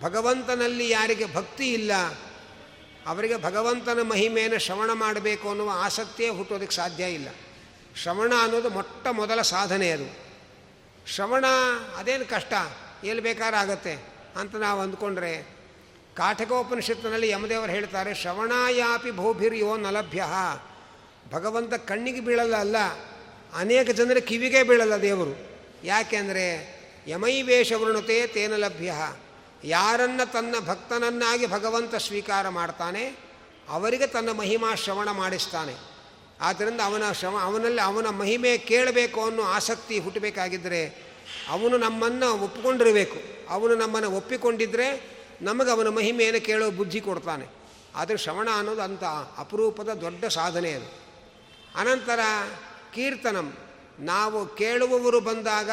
ಭಗವಂತನಲ್ಲಿ ಯಾರಿಗೆ ಭಕ್ತಿ ಇಲ್ಲ, ಅವರಿಗೆ ಭಗವಂತನ ಮಹಿಮೆಯನ್ನು ಶ್ರವಣ ಮಾಡಬೇಕು ಅನ್ನುವ ಆಸಕ್ತಿಯೇ ಹುಟ್ಟೋದಕ್ಕೆ ಸಾಧ್ಯ ಇಲ್ಲ. ಶ್ರವಣ ಅನ್ನೋದು ಮೊಟ್ಟ ಮೊದಲ ಸಾಧನೆ ಅದು. ಶ್ರವಣ ಅದೇನು ಕಷ್ಟ? ಎಲ್ಲಿ ಬೇಕಾರಾಗತ್ತೆ ಅಂತ ನಾವು ಅಂದ್ಕೊಂಡ್ರೆ ಕಾಠಕೋಪನಿಷತ್ತಿನಲ್ಲಿ ಯಮದೇವರು ಹೇಳ್ತಾರೆ, ಶ್ರವಣಾಯಾಪಿ ಬಹುಭಿರ್ಯೋ ನಲಭ್ಯ. ಭಗವಂತ ಕಣ್ಣಿಗೆ ಬೀಳಲ್ಲ ಅಲ್ಲ, ಅನೇಕ ಜನರ ಕಿವಿಗೆ ಬೀಳಲ್ಲ ದೇವರು. ಯಾಕೆಂದರೆ ಯಮೈವೇಷವೃಣತೆ ತೇನ ಲಭ್ಯ. ಯಾರನ್ನು ತನ್ನ ಭಕ್ತನನ್ನಾಗಿ ಭಗವಂತ ಸ್ವೀಕಾರ ಮಾಡ್ತಾನೆ, ಅವರಿಗೆ ತನ್ನ ಮಹಿಮಾ ಶ್ರವಣ ಮಾಡಿಸ್ತಾನೆ. ಆದ್ದರಿಂದ ಅವನ ಶ್ರವ, ಅವನಲ್ಲಿ ಅವನ ಮಹಿಮೆ ಕೇಳಬೇಕು ಅನ್ನೋ ಆಸಕ್ತಿ ಹುಟ್ಟಬೇಕಾಗಿದ್ದರೆ ಅವನು ನಮ್ಮನ್ನು ಒಪ್ಪಿಕೊಂಡಿರಬೇಕು. ಅವನು ನಮ್ಮನ್ನು ಒಪ್ಪಿಕೊಂಡಿದ್ದರೆ ನಮಗೆ ಅವನ ಮಹಿಮೆಯನ್ನು ಕೇಳೋ ಬುದ್ಧಿ ಕೊಡ್ತಾನೆ. ಆದರೆ ಶ್ರವಣ ಅನ್ನೋದು ಅಂಥ ಅಪರೂಪದ ದೊಡ್ಡ ಸಾಧನೆ ಅದು. ಅನಂತರ ಕೀರ್ತನಂ. ನಾವು ಕೇಳುವವರು ಬಂದಾಗ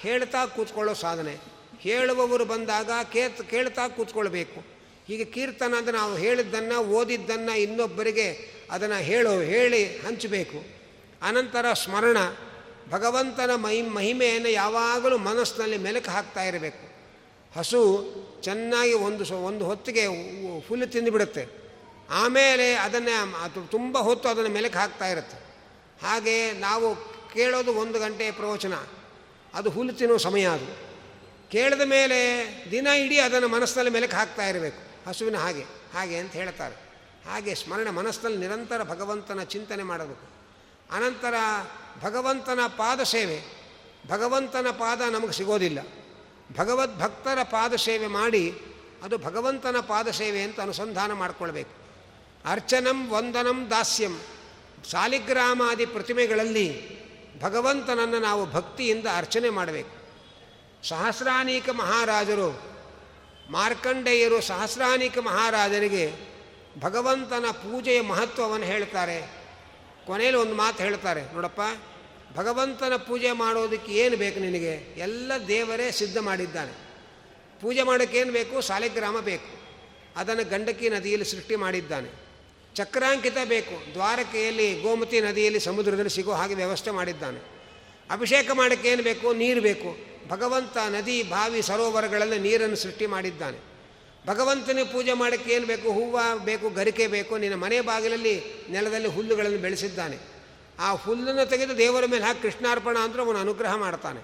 ಹೇಳ್ತಾ ಕೂತ್ಕೊಳ್ಳೋ ಸಾಧನೆ. ಹೇಳುವವರು ಬಂದಾಗ ಕೇತ್, ಕೇಳ್ತಾ ಕೂತ್ಕೊಳ್ಬೇಕು. ಹೀಗೆ ಕೀರ್ತನ ಅಂದರೆ ನಾವು ಹೇಳಿದ್ದನ್ನು, ಓದಿದ್ದನ್ನು ಇನ್ನೊಬ್ಬರಿಗೆ ಅದನ್ನು ಹೇಳೋ, ಹೇಳಿ ಹಂಚಬೇಕು. ಅನಂತರ ಸ್ಮರಣ. ಭಗವಂತನ ಮಹಿ ಮಹಿಮೆಯನ್ನು ಯಾವಾಗಲೂ ಮನಸ್ಸಿನಲ್ಲಿ ಮೆಲುಕು ಹಾಕ್ತಾ ಇರಬೇಕು. ಹಸು ಚೆನ್ನಾಗಿ ಒಂದು ಸ, ಒಂದು ಹೊತ್ತಿಗೆ ಹುಲ್ಲು ತಿಂದುಬಿಡುತ್ತೆ ಆಮೇಲೆ ಅದನ್ನು ಅದು ತುಂಬ ಹೊತ್ತು ಅದನ್ನು ಮೆಲುಕು ಹಾಕ್ತಾ ಇರುತ್ತೆ. ಹಾಗೆ ನಾವು ಕೇಳೋದು ಒಂದು ಗಂಟೆ ಪ್ರವಚನ. ಅದು ಹುಲ್ಲು ತಿನ್ನೋ ಸಮಯ ಅದು. ಕೇಳಿದ ಮೇಲೆ ದಿನ ಇಡೀ ಅದನ್ನು ಮನಸ್ಸಿನಲ್ಲಿ ಮೆಲುಕು ಹಾಕ್ತಾ ಇರಬೇಕು. ಹಸುವಿನ ಹಾಗೆ ಹಾಗೆ ಅಂತ ಹೇಳ್ತಾರೆ. ಹಾಗೆ ಸ್ಮರಣೆ ಮನಸ್ಸಿನಲ್ಲಿ ನಿರಂತರ ಭಗವಂತನ ಚಿಂತನೆ ಮಾಡಬೇಕು. ಅನಂತರ ಭಗವಂತನ ಪಾದ ಸೇವೆ. ಭಗವಂತನ ಪಾದ ನಮಗೆ ಸಿಗೋದಿಲ್ಲ. ಭಗವದ್ಭಕ್ತರ ಪಾದ ಸೇವೆ ಮಾಡಿ ಅದು ಭಗವಂತನ ಪಾದ ಸೇವೆ ಅಂತ ಅನುಸಂಧಾನ ಮಾಡಿಕೊಳ್ಬೇಕು. ಅರ್ಚನಂ ವಂದನಂ ದಾಸ್ಯಂ. ಸಾಲಿಗ್ರಾಮಾದಿ ಪ್ರತಿಮೆಗಳಲ್ಲಿ ಭಗವಂತನನ್ನು ನಾವು ಭಕ್ತಿಯಿಂದ ಅರ್ಚನೆ ಮಾಡಬೇಕು. ಸಹಸ್ರಾನೀಕ ಮಹಾರಾಜರು, ಮಾರ್ಕಂಡೇಯರು ಸಹಸ್ರಾನೀಕ ಮಹಾರಾಜರಿಗೆ ಭಗವಂತನ ಪೂಜೆಯ ಮಹತ್ವವನ್ನು ಹೇಳ್ತಾರೆ. ಕೊನೆಯಲ್ಲಿ ಒಂದು ಮಾತು ಹೇಳ್ತಾರೆ, ನೋಡಪ್ಪ, ಭಗವಂತನ ಪೂಜೆ ಮಾಡೋದಕ್ಕೆ ಏನು ಬೇಕು ನಿನಗೆ? ಎಲ್ಲ ದೇವರೇ ಸಿದ್ಧ ಮಾಡಿದ್ದಾನೆ. ಪೂಜೆ ಮಾಡೋಕ್ಕೆ ಏನು ಬೇಕು? ಸಾಲಿಗ್ರಾಮ ಬೇಕು. ಅದನ್ನು ಗಂಡಕಿ ನದಿಯಲ್ಲಿ ಸೃಷ್ಟಿ ಮಾಡಿದ್ದಾನೆ. ಚಕ್ರಾಂಕಿತ ಬೇಕು. ದ್ವಾರಕೆಯಲ್ಲಿ, ಗೋಮತಿ ನದಿಯಲ್ಲಿ, ಸಮುದ್ರದಲ್ಲಿ ಸಿಗೋ ಹಾಗೆ ವ್ಯವಸ್ಥೆ ಮಾಡಿದ್ದಾನೆ. ಅಭಿಷೇಕ ಮಾಡೋಕ್ಕೆ ಏನು ಬೇಕು? ನೀರು ಬೇಕು. ಭಗವಂತ ನದಿ, ಬಾವಿ, ಸರೋವರಗಳಲ್ಲಿ ನೀರನ್ನು ಸೃಷ್ಟಿ ಮಾಡಿದ್ದಾನೆ. ಭಗವಂತನ ಪೂಜೆ ಮಾಡೋಕ್ಕೆ ಏನು ಬೇಕು? ಹೂವು ಬೇಕು, ಗರಿಕೆ ಬೇಕು. ನಿನ್ನ ಮನೆ ಬಾಗಿಲಲ್ಲಿ ನೆಲದಲ್ಲಿ ಹುಲ್ಲುಗಳನ್ನು ಬೆಳೆಸಿದ್ದಾನೆ. ಆ ಹುಲ್ಲನ್ನು ತೆಗೆದು ದೇವರ ಮೇಲೆ ಹಾಕಿ ಕೃಷ್ಣಾರ್ಪಣ ಅಂದರೆ ಅವನು ಅನುಗ್ರಹ ಮಾಡ್ತಾನೆ.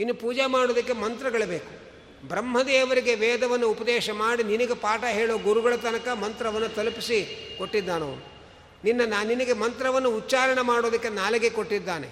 ಇನ್ನು ಪೂಜೆ ಮಾಡೋದಕ್ಕೆ ಮಂತ್ರಗಳು ಬೇಕು. ಬ್ರಹ್ಮದೇವರಿಗೆ ವೇದವನ್ನು ಉಪದೇಶ ಮಾಡಿ ನಿನಗೆ ಪಾಠ ಹೇಳೋ ಗುರುಗಳ ತನಕ ಮಂತ್ರವನ್ನು ತಲುಪಿಸಿ ಕೊಟ್ಟಿದ್ದಾನವನು ನಿನ್ನ ನಾ, ನಿನಗೆ ಮಂತ್ರವನ್ನು ಉಚ್ಚಾರಣೆ ಮಾಡೋದಕ್ಕೆ ನಾಲಿಗೆ ಕೊಟ್ಟಿದ್ದಾನೆ.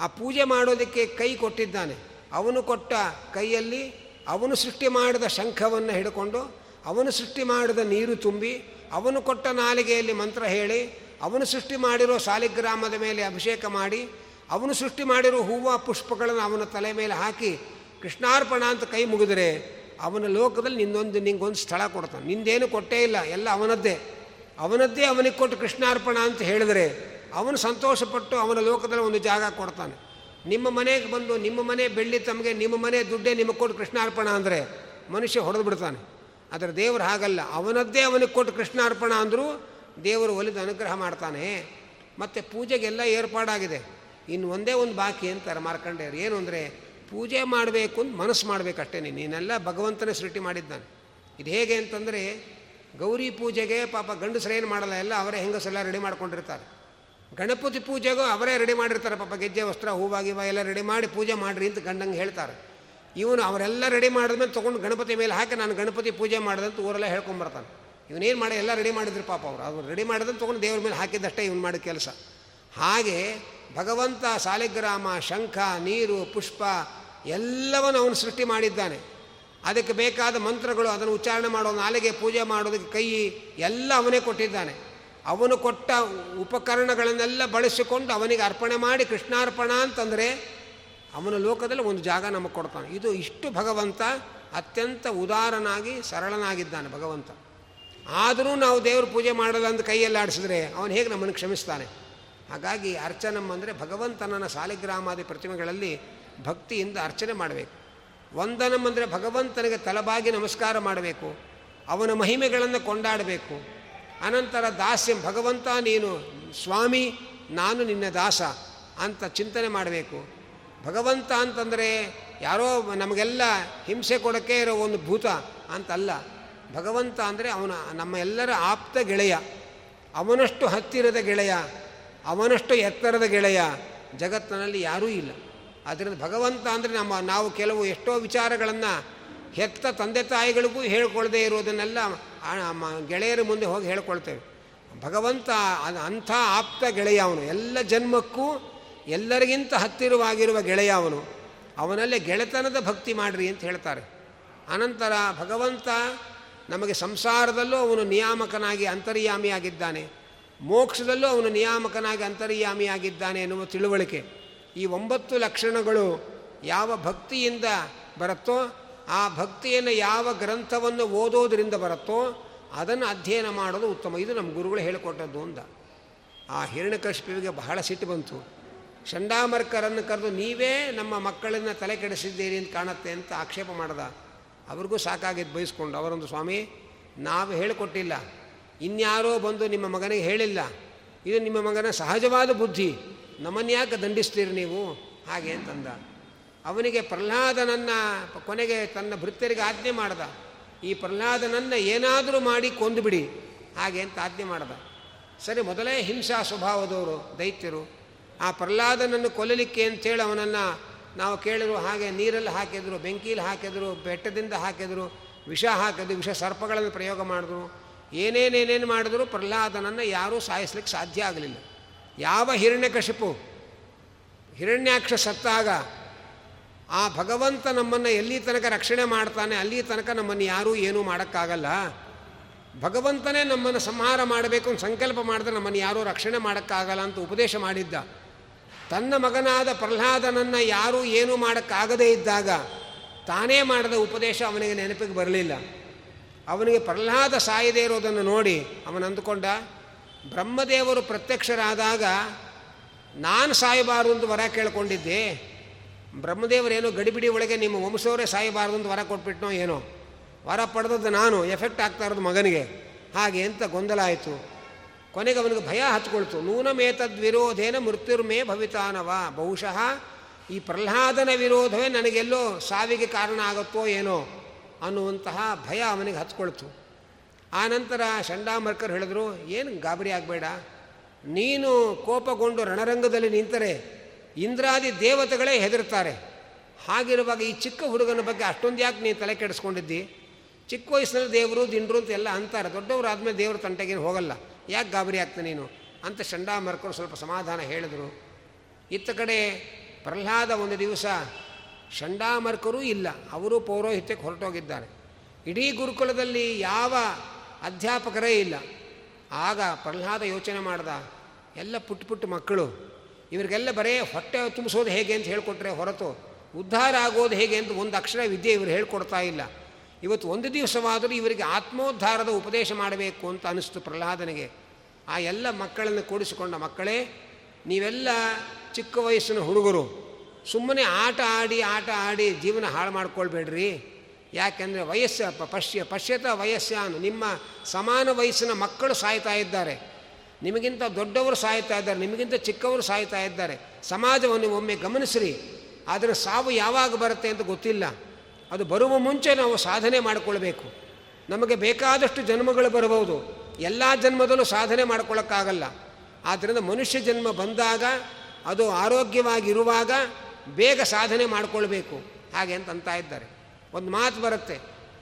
ಆ ಪೂಜೆ ಮಾಡೋದಕ್ಕೆ ಕೈ ಕೊಟ್ಟಿದ್ದಾನೆ. ಅವನು ಕೊಟ್ಟ ಕೈಯಲ್ಲಿ ಅವನು ಸೃಷ್ಟಿ ಮಾಡಿದ ಶಂಖವನ್ನು ಹಿಡ್ಕೊಂಡು, ಅವನು ಸೃಷ್ಟಿ ಮಾಡಿದ ನೀರು ತುಂಬಿ, ಅವನು ಕೊಟ್ಟ ನಾಲಿಗೆಯಲ್ಲಿ ಮಂತ್ರ ಹೇಳಿ, ಅವನು ಸೃಷ್ಟಿ ಮಾಡಿರೋ ಸಾಲಿಗ್ರಾಮದ ಮೇಲೆ ಅಭಿಷೇಕ ಮಾಡಿ, ಅವನು ಸೃಷ್ಟಿ ಮಾಡಿರೋ ಹೂವು ಪುಷ್ಪಗಳನ್ನು ಅವನ ತಲೆ ಮೇಲೆ ಹಾಕಿ, ಕೃಷ್ಣಾರ್ಪಣ ಅಂತ ಕೈ ಮುಗಿದರೆ ಅವನ ಲೋಕದಲ್ಲಿ ನಿನ್ನೊಂದು ನಿಂಗೊಂದು ಸ್ಥಳ ಕೊಡ್ತಾನೆ. ನಿಂದೇನು ಕೊಟ್ಟೇ ಇಲ್ಲ, ಎಲ್ಲ ಅವನದ್ದೇ. ಅವನದ್ದೇ ಅವನಿಗೆ ಕೊಟ್ಟು ಕೃಷ್ಣಾರ್ಪಣ ಅಂತ ಹೇಳಿದರೆ ಅವನು ಸಂತೋಷಪಟ್ಟು ಅವನ ಲೋಕದಲ್ಲಿ ಒಂದು ಜಾಗ ಕೊಡ್ತಾನೆ. ನಿಮ್ಮ ಮನೆಗೆ ಬಂದು ನಿಮ್ಮ ಮನೆ ಬೆಳ್ಳಿ ತಮಗೆ, ನಿಮ್ಮ ಮನೆ ದುಡ್ಡೇ ನಿಮಗೆ ಕೊಟ್ಟು ಕೃಷ್ಣಾರ್ಪಣ ಅಂದರೆ ಮನುಷ್ಯ ಹೊಡೆದು ಬಿಡ್ತಾನೆ. ಆದರೆ ದೇವರು ಹಾಗಲ್ಲ. ಅವನದ್ದೇ ಅವನಿಗೆ ಕೊಟ್ಟು ಕೃಷ್ಣಾರ್ಪಣ ಅಂದರೂ ದೇವರು ಒಲಿದು ಅನುಗ್ರಹ ಮಾಡ್ತಾನೆ. ಮತ್ತು ಪೂಜೆಗೆಲ್ಲ ಏರ್ಪಾಡಾಗಿದೆ. ಇನ್ನು ಒಂದೇ ಒಂದು ಬಾಕಿ ಅಂತಾರೆ ಮಾರ್ಕಂಡೇಯರು. ಏನು ಅಂದರೆ ಪೂಜೆ ಮಾಡಬೇಕು ಅಂತ ಮನಸ್ಸು ಮಾಡಬೇಕಷ್ಟೇ ನೀನೆಲ್ಲ ಭಗವಂತನೇ ಸೃಷ್ಟಿ ಮಾಡಿದ್ದಾನೆ. ಇದು ಹೇಗೆ ಅಂತಂದರೆ ಗೌರಿ ಪೂಜೆಗೆ ಪಾಪ ಗಂಡಸರೇನು ಮಾಡಲ್ಲ, ಎಲ್ಲ ಅವರೇ ಹೆಂಗಸೆಲ್ಲ ರೆಡಿ ಮಾಡ್ಕೊಂಡಿರ್ತಾರೆ. ಗಣಪತಿ ಪೂಜೆಗೂ ಅವರೇ ರೆಡಿ ಮಾಡಿರ್ತಾರೆ, ಪಾಪ ಗೆಜ್ಜೆ, ವಸ್ತ್ರ ಹೂವಾಗಿವ ಎಲ್ಲ ರೆಡಿ ಮಾಡಿ ಪೂಜೆ ಮಾಡಿರಿ ಅಂತ ಗಂಡಂಗೆ ಹೇಳ್ತಾರೆ. ಇವನು ಅವರೆಲ್ಲ ರೆಡಿ ಮಾಡಿದ್ಮೇಲೆ ತೊಗೊಂಡು ಗಣಪತಿ ಮೇಲೆ ಹಾಕಿ ನಾನು ಗಣಪತಿ ಪೂಜೆ ಮಾಡಿದಂತ ಊರೆಲ್ಲ ಹೇಳ್ಕೊಂಬರ್ತಾನೆ ಇವನೇನು ಮಾಡಿ ಎಲ್ಲ ರೆಡಿ ಮಾಡಿದ್ರು ಪಾಪ ಅವರು. ಅವ್ರು ರೆಡಿ ಮಾಡಿದಂತ ತೊಗೊಂಡು ದೇವ್ರ ಮೇಲೆ ಹಾಕಿದ್ದಷ್ಟೇ ಇವನು ಮಾಡಿದ ಕೆಲಸ. ಹಾಗೆ ಭಗವಂತ, ಸಾಲಿಗ್ರಾಮ, ಶಂಖ, ನೀರು, ಪುಷ್ಪ ಎಲ್ಲವನ್ನು ಅವನು ಸೃಷ್ಟಿ ಮಾಡಿದ್ದಾನೆ. ಅದಕ್ಕೆ ಬೇಕಾದ ಮಂತ್ರಗಳು ಅದನ್ನು ಉಚ್ಚಾರಣೆ ಮಾಡೋ ನಾಲಿಗೆ ಪೂಜೆ ಮಾಡೋದಕ್ಕೆ ಕೈ ಎಲ್ಲ ಅವನೇ ಕೊಟ್ಟಿದ್ದಾನೆ. ಅವನು ಕೊಟ್ಟ ಉಪಕರಣಗಳನ್ನೆಲ್ಲ ಬಳಸಿಕೊಂಡು ಅವನಿಗೆ ಅರ್ಪಣೆ ಮಾಡಿ ಕೃಷ್ಣಾರ್ಪಣ ಅಂತಂದರೆ ಅವನ ಲೋಕದಲ್ಲಿ ಒಂದು ಜಾಗ ನಮಗೆ ಕೊಡ್ತಾನೆ. ಇದು ಇಷ್ಟು ಭಗವಂತ ಅತ್ಯಂತ ಉದಾರನಾಗಿ, ಸರಳನಾಗಿದ್ದಾನೆ ಭಗವಂತ. ಆದರೂ ನಾವು ದೇವ್ರ ಪೂಜೆ ಮಾಡಲ್ಲ ಅಂತ ಕೈಯಲ್ಲಿ ಆಡಿಸಿದ್ರೆ ಅವನು ಹೇಗೆ ನಮ್ಮನ್ನು ಕ್ಷಮಿಸ್ತಾನೆ? ಹಾಗಾಗಿ ಅರ್ಚನಂ ಅಂದರೆ ಭಗವಂತನನ್ನ ಸಾಲಿಗ್ರಾಮಾದಿ ಪ್ರತಿಮೆಗಳಲ್ಲಿ ಭಕ್ತಿಯಿಂದ ಅರ್ಚನೆ ಮಾಡಬೇಕು. ವಂದನಂ ಅಂದರೆ ಭಗವಂತನಿಗೆ ತಲಬಾಗಿ ನಮಸ್ಕಾರ ಮಾಡಬೇಕು. ಅವನ ಮಹಿಮೆಗಳನ್ನು ಕೊಂಡಾಡಬೇಕು. ಅನಂತರ ದಾಸ್ಯಂ, ಭಗವಂತ ನೀನು ಸ್ವಾಮಿ, ನಾನು ನಿನ್ನ ದಾಸ ಅಂತ ಚಿಂತನೆ ಮಾಡಬೇಕು. ಭಗವಂತ ಅಂತಂದರೆ ಯಾರೋ ನಮಗೆಲ್ಲ ಹಿಂಸೆ ಕೊಡೋಕ್ಕೆ ಇರೋ ಒಂದು ಭೂತ ಅಂತಲ್ಲ. ಭಗವಂತ ಅಂದರೆ ಅವನ, ನಮ್ಮ ಎಲ್ಲರ ಆಪ್ತ ಗೆಳೆಯ. ಅವನಷ್ಟು ಹತ್ತಿರದ ಗೆಳೆಯ, ಅವನಷ್ಟು ಎತ್ತರದ ಗೆಳೆಯ, ಜಗತ್ತಿನಲ್ಲಿ ಯಾರೂ ಇಲ್ಲ. ಆದ್ದರಿಂದ ಭಗವಂತ ಅಂದರೆ ನಮ್ಮ, ನಾವು ಕೆಲವು ಎಷ್ಟೋ ವಿಚಾರಗಳನ್ನು ಹೆತ್ತ ತಂದೆ ತಾಯಿಗಳಿಗೂ ಹೇಳ್ಕೊಳ್ಳದೆ ಇರೋದನ್ನೆಲ್ಲ ಗೆಳೆಯರ ಮುಂದೆ ಹೋಗಿ ಹೇಳ್ಕೊಳ್ತೇವೆ. ಭಗವಂತ ಅಂಥ ಆಪ್ತ ಗೆಳೆಯ ಅವನು. ಎಲ್ಲ ಜನ್ಮಕ್ಕೂ ಎಲ್ಲರಿಗಿಂತ ಹತ್ತಿರವಾಗಿರುವ ಗೆಳೆಯ ಅವನು. ಅವನಲ್ಲೇ ಗೆಳೆತನದ ಭಕ್ತಿ ಮಾಡ್ರಿ ಅಂತ ಹೇಳ್ತಾರೆ. ಅನಂತರ ಭಗವಂತ ನಮಗೆ ಸಂಸಾರದಲ್ಲೂ ಅವನು ನಿಯಾಮಕನಾಗಿ ಅಂತರ್ಯಾಮಿಯಾಗಿದ್ದಾನೆ. ಮೋಕ್ಷದಲ್ಲೂ ಅವನು ನಿಯಾಮಕನಾಗಿ ಅಂತರ್ಯಾಮಿಯಾಗಿದ್ದಾನೆ ಎನ್ನುವ ತಿಳುವಳಿಕೆ. ಈ ಒಂಬತ್ತು ಲಕ್ಷಣಗಳು ಯಾವ ಭಕ್ತಿಯಿಂದ ಬರುತ್ತೋ ಆ ಭಕ್ತಿಯನ್ನು ಯಾವ ಗ್ರಂಥವನ್ನು ಓದೋದರಿಂದ ಬರುತ್ತೋ ಅದನ್ನು ಅಧ್ಯಯನ ಮಾಡೋದು ಉತ್ತಮ. ಇದು ನಮ್ಮ ಗುರುಗಳು ಹೇಳಿಕೊಟ್ಟದ್ದು ಅಂತ. ಆ ಹಿರಣ್ಯಕಶಿಪಿಗೆ ಬಹಳ ಸಿಟ್ಟು ಬಂತು. ಚಂಡಾಮರ್ಕರನ್ನು ಕರೆದು, ನೀವೇ ನಮ್ಮ ಮಕ್ಕಳನ್ನು ತಲೆ ಕೆಡಿಸಿದ್ದೀರಿ ಅಂತ ಕಾಣುತ್ತೆ ಅಂತ ಆಕ್ಷೇಪ ಮಾಡ್ದ. ಅವ್ರಿಗೂ ಸಾಕಾಗಿದ್ದು ಬಯಸ್ಕೊಂಡು ಅವರೊಂದು ಸ್ವಾಮಿ, ನಾವು ಹೇಳಿಕೊಟ್ಟಿಲ್ಲ. ಇನ್ಯಾರೋ ಬಂದು ನಿಮ್ಮ ಮಗನಿಗೆ ಹೇಳಿಲ್ಲ. ಇದು ನಿಮ್ಮ ಮಗನ ಸಹಜವಾದ ಬುದ್ಧಿ. ನಮ್ಮನ್ಯಾಕೆ ದಂಡಿಸ್ತೀರಿ ನೀವು? ಹಾಗೆ ಅಂತಂದ. ಅವನಿಗೆ ಪ್ರಹ್ಲಾದನನ್ನ ಕೊನೆಗೆ ತನ್ನ ಭೃತ್ಯರಿಗೆ ಆಜ್ಞೆ ಮಾಡ್ದ. ಈ ಪ್ರಹ್ಲಾದನನ್ನು ಏನಾದರೂ ಮಾಡಿ ಕೊಂದುಬಿಡಿ. ಹಾಗೆ ಅಂತ ಆಜ್ಞೆ ಮಾಡ್ದ. ಸರಿ, ಮೊದಲೇ ಹಿಂಸಾ ಸ್ವಭಾವದವರು, ದೈತ್ಯರು, ಆ ಪ್ರಹ್ಲಾದನನ್ನು ಕೊಲ್ಲಲಿಕ್ಕೆ ಅಂತೇಳಿ ಅವನನ್ನು ನಾವು ಕೇಳಿದ್ರು, ಹಾಗೆ ನೀರಲ್ಲಿ ಹಾಕಿದ್ರು ಬೆಂಕಿಯಲ್ಲಿ ಹಾಕಿದ್ರು, ಬೆಟ್ಟದಿಂದ ಹಾಕಿದ್ರು, ವಿಷ ಹಾಕಿದ್ರು, ವಿಷ ಸರ್ಪಗಳನ್ನು ಪ್ರಯೋಗ ಮಾಡಿದ್ರು. ಏನೇನೇನೇನು ಮಾಡಿದ್ರು, ಪ್ರಹ್ಲಾದನನ್ನು ಯಾರೂ ಸಾಯಿಸ್ಲಿಕ್ಕೆ ಸಾಧ್ಯ ಆಗಲಿಲ್ಲ. ಯಾವ ಹಿರಣ್ಯಕಶಿಪು, ಹಿರಣ್ಯಾಕ್ಷ ಸತ್ತಾಗ ಆ ಭಗವಂತ ನಮ್ಮನ್ನು ಎಲ್ಲಿ ತನಕ ರಕ್ಷಣೆ ಮಾಡ್ತಾನೆ, ಅಲ್ಲಿ ತನಕ ನಮ್ಮನ್ನು ಯಾರೂ ಏನೂ ಮಾಡೋಕ್ಕಾಗಲ್ಲ. ಭಗವಂತನೇ ನಮ್ಮನ್ನು ಸಂಹಾರ ಮಾಡಬೇಕು ಅಂತ ಸಂಕಲ್ಪ ಮಾಡಿದ್ರೆ ನಮ್ಮನ್ನು ಯಾರೂ ರಕ್ಷಣೆ ಮಾಡೋಕ್ಕಾಗಲ್ಲ ಅಂತ ಉಪದೇಶ ಮಾಡಿದ್ದ. ತನ್ನ ಮಗನಾದ ಪ್ರಹ್ಲಾದನನ್ನು ಯಾರೂ ಏನೂ ಮಾಡೋಕ್ಕಾಗದೇ ಇದ್ದಾಗ ತಾನೇ ಮಾಡಿದ ಉಪದೇಶ ಅವನಿಗೆ ನೆನಪಿಗೆ ಬರಲಿಲ್ಲ. ಅವನಿಗೆ ಪ್ರಹ್ಲಾದ ಸಾಯದೇ ಇರೋದನ್ನು ನೋಡಿ ಅವನು ಅಂದುಕೊಂಡ, ಬ್ರಹ್ಮದೇವರು ಪ್ರತ್ಯಕ್ಷರಾದಾಗ ನಾನು ಸಾಯಬಾರದು ಅಂತ ವರ ಕೇಳ್ಕೊಂಡಿದ್ದೆ. ಬ್ರಹ್ಮದೇವರೇನೋ ಗಡಿಬಿಡಿ ಒಳಗೆ ನಿಮ್ಮ ವಂಶವರೇ ಸಾಯಬಾರದು ಅಂತ ವರ ಕೊಟ್ಬಿಟ್ನೋ ಏನೋ? ವರ ಪಡೆದದ್ದು ನಾನು, ಎಫೆಕ್ಟ್ ಆಗ್ತಾ ಇರೋದು ಮಗನಿಗೆ. ಹಾಗೆ ಅಂತ ಗೊಂದಲ ಆಯಿತು. ಕೊನೆಗೆ ಅವನಿಗೆ ಭಯ ಹಚ್ಕೊಳ್ತು. ನೂನಮೇತದ್ ವಿರೋಧೇನ ಮೃತ್ಯುರ್ಮೇ ಭವಿತಾನವ. ಬಹುಶಃ ಈ ಪ್ರಹ್ಲಾದನ ವಿರೋಧವೇ ನನಗೆಲ್ಲೋ ಸಾವಿಗೆ ಕಾರಣ ಆಗುತ್ತೋ ಏನೋ ಅನ್ನುವಂತಹ ಭಯ ಅವನಿಗೆ ಹಚ್ಕೊಳ್ತು. ಆನಂತರ ಚಂಡಾಮರ್ಕರ್ ಹೇಳಿದ್ರು, ಏನು ಗಾಬರಿ ಆಗಬೇಡ. ನೀನು ಕೋಪಗೊಂಡು ರಣರಂಗದಲ್ಲಿ ನಿಂತರೆ ಇಂದ್ರಾದಿ ದೇವತೆಗಳೇ ಹೆದರ್ತಾರೆ. ಹಾಗಿರುವಾಗ ಈ ಚಿಕ್ಕ ಹುಡುಗನ ಬಗ್ಗೆ ಅಷ್ಟೊಂದು ಯಾಕೆ ನೀನು ತಲೆ ಕೆಡಿಸ್ಕೊಂಡಿದ್ದಿ? ಚಿಕ್ಕ ವಯಸ್ಸಿನಲ್ಲಿ ದೇವರು, ದಿಂಡ್ರು ಅಂತ ಎಲ್ಲ ಅಂತಾರೆ. ದೊಡ್ಡವರಾದ್ಮೇಲೆ ದೇವರು ತಂಟೆಗೇನು ಹೋಗಲ್ಲ. ಯಾಕೆ ಗಾಬರಿ ಆಗ್ತಾನೆ ನೀನು? ಅಂತ ಚಂಡಾಮರ್ಕರು ಸ್ವಲ್ಪ ಸಮಾಧಾನ ಹೇಳಿದರು. ಇತ್ತ ಕಡೆ ಪ್ರಹ್ಲಾದ ಒಂದು ದಿವಸ ಚಂಡಾಮರ್ಕರೂ ಇಲ್ಲ, ಅವರು ಪೌರೋಹಿತ್ಯಕ್ಕೆ ಹೊರಟೋಗಿದ್ದಾರೆ. ಇಡೀ ಗುರುಕುಲದಲ್ಲಿ ಯಾವ ಅಧ್ಯಾಪಕರೇ ಇಲ್ಲ. ಆಗ ಪ್ರಹ್ಲಾದ ಯೋಚನೆ ಮಾಡ್ದ, ಎಲ್ಲ ಪುಟ್ಟ ಪುಟ್ಟ ಮಕ್ಕಳು ಇವರಿಗೆಲ್ಲ ಬರೇ ಹೊಟ್ಟೆ ತುಂಬಿಸೋದು ಹೇಗೆ ಅಂತ ಹೇಳಿಕೊಟ್ರೆ ಹೊರತು ಉದ್ಧಾರ ಆಗೋದು ಹೇಗೆ ಅಂತ ಒಂದು ಅಕ್ಷರ ವಿದ್ಯೆ ಇವರು ಹೇಳ್ಕೊಡ್ತಾ ಇಲ್ಲ. ಇವತ್ತು ಒಂದು ದಿವಸವಾದರೂ ಇವರಿಗೆ ಆತ್ಮೋದ್ಧಾರದ ಉಪದೇಶ ಮಾಡಬೇಕು ಅಂತ ಅನಿಸ್ತು ಪ್ರಹ್ಲಾದನಿಗೆ. ಆ ಎಲ್ಲ ಮಕ್ಕಳನ್ನು ಕೂಡಿಸಿಕೊಂಡ ಮಕ್ಕಳೇ, ನೀವೆಲ್ಲ ಚಿಕ್ಕ ವಯಸ್ಸಿನ ಹುಡುಗರು, ಸುಮ್ಮನೆ ಆಟ ಆಡಿ ಆಟ ಆಡಿ ಜೀವನ ಹಾಳು ಮಾಡ್ಕೊಳ್ಬೇಡ್ರಿ. ಯಾಕೆಂದರೆ ವಯಸ್ಸ ಪಶ್ಯ, ಪಶ್ಯತ ವಯಸ್ಸಾನು ನಿಮ್ಮ ಸಮಾನ ವಯಸ್ಸಿನ ಮಕ್ಕಳು ಸಾಯ್ತಾ ಇದ್ದಾರೆ. ನಿಮಗಿಂತ ದೊಡ್ಡವರು ಸಾಯ್ತಾ ಇದ್ದಾರೆ, ನಿಮಗಿಂತ ಚಿಕ್ಕವರು ಸಾಯ್ತಾ ಇದ್ದಾರೆ. ಸಮಾಜವನ್ನು ಒಮ್ಮೆ ಗಮನಿಸ್ರಿ. ಆದರೆ ಸಾವು ಯಾವಾಗ ಬರುತ್ತೆ ಅಂತ ಗೊತ್ತಿಲ್ಲ. ಅದು ಬರುವ ಮುಂಚೆ ನಾವು ಸಾಧನೆ ಮಾಡಿಕೊಳ್ಬೇಕು. ನಮಗೆ ಬೇಕಾದಷ್ಟು ಜನ್ಮಗಳು ಬರಬಹುದು. ಎಲ್ಲ ಜನ್ಮದಲ್ಲೂ ಸಾಧನೆ ಮಾಡ್ಕೊಳ್ಳೋಕ್ಕಾಗಲ್ಲ. ಆದ್ದರಿಂದ ಮನುಷ್ಯ ಜನ್ಮ ಬಂದಾಗ, ಅದು ಆರೋಗ್ಯವಾಗಿರುವಾಗ ಬೇಗ ಸಾಧನೆ ಮಾಡಿಕೊಳ್ಬೇಕು. ಹಾಗೆ ಅಂತ ಅಂತ ಇದ್ದಾರೆ. ಒಂದು ಮಾತು ಬರುತ್ತೆ.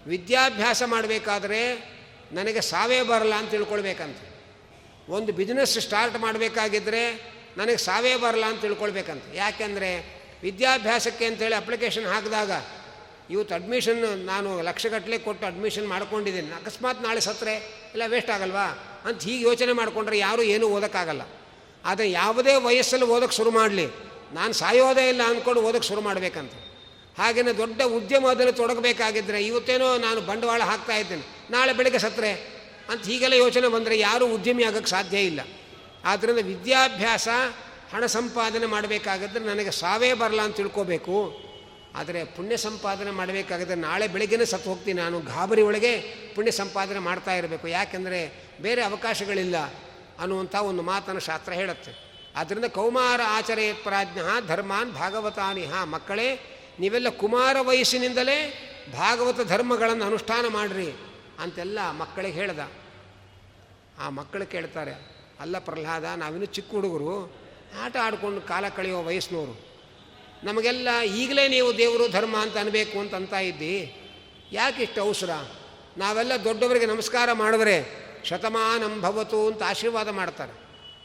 ವಿದ್ಯಾಭ್ಯಾಸ ಮಾಡಬೇಕಾದ್ರೆ ನನಗೆ ಸಾವೇ ಬರಲ್ಲ ಅಂತ ತಿಳ್ಕೊಳ್ಬೇಕಂತ. ಒಂದು ಬಿಸ್ನೆಸ್ ಸ್ಟಾರ್ಟ್ ಮಾಡಬೇಕಾಗಿದ್ದರೆ ನನಗೆ ಸಾವೇ ಬರಲ್ಲ ಅಂತ ತಿಳ್ಕೊಳ್ಬೇಕಂತ. ಯಾಕೆಂದರೆ ವಿದ್ಯಾಭ್ಯಾಸಕ್ಕೆ ಅಂತೇಳಿ ಅಪ್ಲಿಕೇಶನ್ ಹಾಕಿದಾಗ ಇವತ್ತು ಅಡ್ಮಿಷನ್ ನಾನು ಲಕ್ಷಗಟ್ಟಲೆ ಕೊಟ್ಟು ಅಡ್ಮಿಷನ್ ಮಾಡ್ಕೊಂಡಿದ್ದೀನಿ. ಅಕಸ್ಮಾತ್ ನಾಳೆ ಸತ್ತರೆ ಇಲ್ಲ ವೇಸ್ಟ್ ಆಗಲ್ವಾ? ಅಂತ ಹೀಗೆ ಯೋಚನೆ ಮಾಡಿಕೊಂಡ್ರೆ ಯಾರೂ ಏನೂ ಓದೋಕ್ಕಾಗಲ್ಲ. ಆದರೆ ಯಾವುದೇ ವಯಸ್ಸಲ್ಲಿ ಓದೋಕ್ಕೆ ಶುರು ಮಾಡಲಿ. ನಾನು ಸಾಯೋದೇ ಇಲ್ಲ ಅಂದ್ಕೊಂಡು ಓದೋಕ್ಕೆ ಶುರು ಮಾಡಬೇಕಂತ. ಹಾಗೆಯೇ ದೊಡ್ಡ ಉದ್ಯಮದಲ್ಲಿ ತೊಡಗಬೇಕಾಗಿದ್ದರೆ ಇವತ್ತೇನೋ ನಾನು ಬಂಡವಾಳ ಹಾಕ್ತಾ ಇದ್ದೇನೆ. ನಾಳೆ ಬೆಳಗ್ಗೆ ಸತ್ತರೆ ಅಂತ ಹೀಗೆಲ್ಲ ಯೋಚನೆ ಬಂದರೆ ಯಾರೂ ಉದ್ಯಮಿ ಆಗೋಕ್ಕೆ ಸಾಧ್ಯ ಇಲ್ಲ. ಆದ್ದರಿಂದ ವಿದ್ಯಾಭ್ಯಾಸ, ಹಣ ಸಂಪಾದನೆ ಮಾಡಬೇಕಾಗಿದ್ರೆ ನನಗೆ ಸಾವೇ ಬರಲ್ಲ ಅಂತ ತಿಳ್ಕೋಬೇಕು. ಆದರೆ ಪುಣ್ಯ ಸಂಪಾದನೆ ಮಾಡಬೇಕಾಗಿದ್ರೆ ನಾಳೆ ಬೆಳಗ್ಗೆನೇ ಸತ್ತು ಹೋಗ್ತೀನಿ ನಾನು, ಗಾಬರಿ ಒಳಗೆ ಪುಣ್ಯ ಸಂಪಾದನೆ ಮಾಡ್ತಾ ಇರಬೇಕು. ಯಾಕೆಂದರೆ ಬೇರೆ ಅವಕಾಶಗಳಿಲ್ಲ ಅನ್ನುವಂಥ ಒಂದು ಮಾತನ್ನು ಶಾಸ್ತ್ರ ಹೇಳುತ್ತೆ. ಆದ್ದರಿಂದ ಕೌಮಾರ ಆಚರೆಯತ್ ಪ್ರಾಜ್ಞ ಧರ್ಮಾನ್ ಭಾಗವತಾನಿಹ ಮಕ್ಕಳೇ, ನೀವೆಲ್ಲ ಕುಮಾರ ವಯಸ್ಸಿನಿಂದಲೇ ಭಾಗವತ ಧರ್ಮಗಳನ್ನು ಅನುಷ್ಠಾನ ಮಾಡಿರಿ ಅಂತೆಲ್ಲ ಮಕ್ಕಳಿಗೆ ಹೇಳ್ದ. ಆ ಮಕ್ಕಳು ಕೇಳ್ತಾರೆ, ಅಲ್ಲ ಪ್ರಹ್ಲಾದ, ನಾವಿನ್ನೂ ಚಿಕ್ಕ ಹುಡುಗರು. ಆಟ ಆಡ್ಕೊಂಡು ಕಾಲ ಕಳೆಯೋ ವಯಸ್ಸಿನವರು. ನಮಗೆಲ್ಲ ಈಗಲೇ ನೀವು ದೇವರು ಧರ್ಮ ಅಂತ ಅನ್ನಬೇಕು ಅಂತ ಅಂತ ಇದ್ದಿ. ಯಾಕೆ ಇಷ್ಟು ಅವಸರ? ನಾವೆಲ್ಲ ದೊಡ್ಡವರಿಗೆ ನಮಸ್ಕಾರ ಮಾಡಿದ್ರೆ ಶತಮಾನಂ ಭವತು ಅಂತ ಆಶೀರ್ವಾದ ಮಾಡ್ತಾರೆ.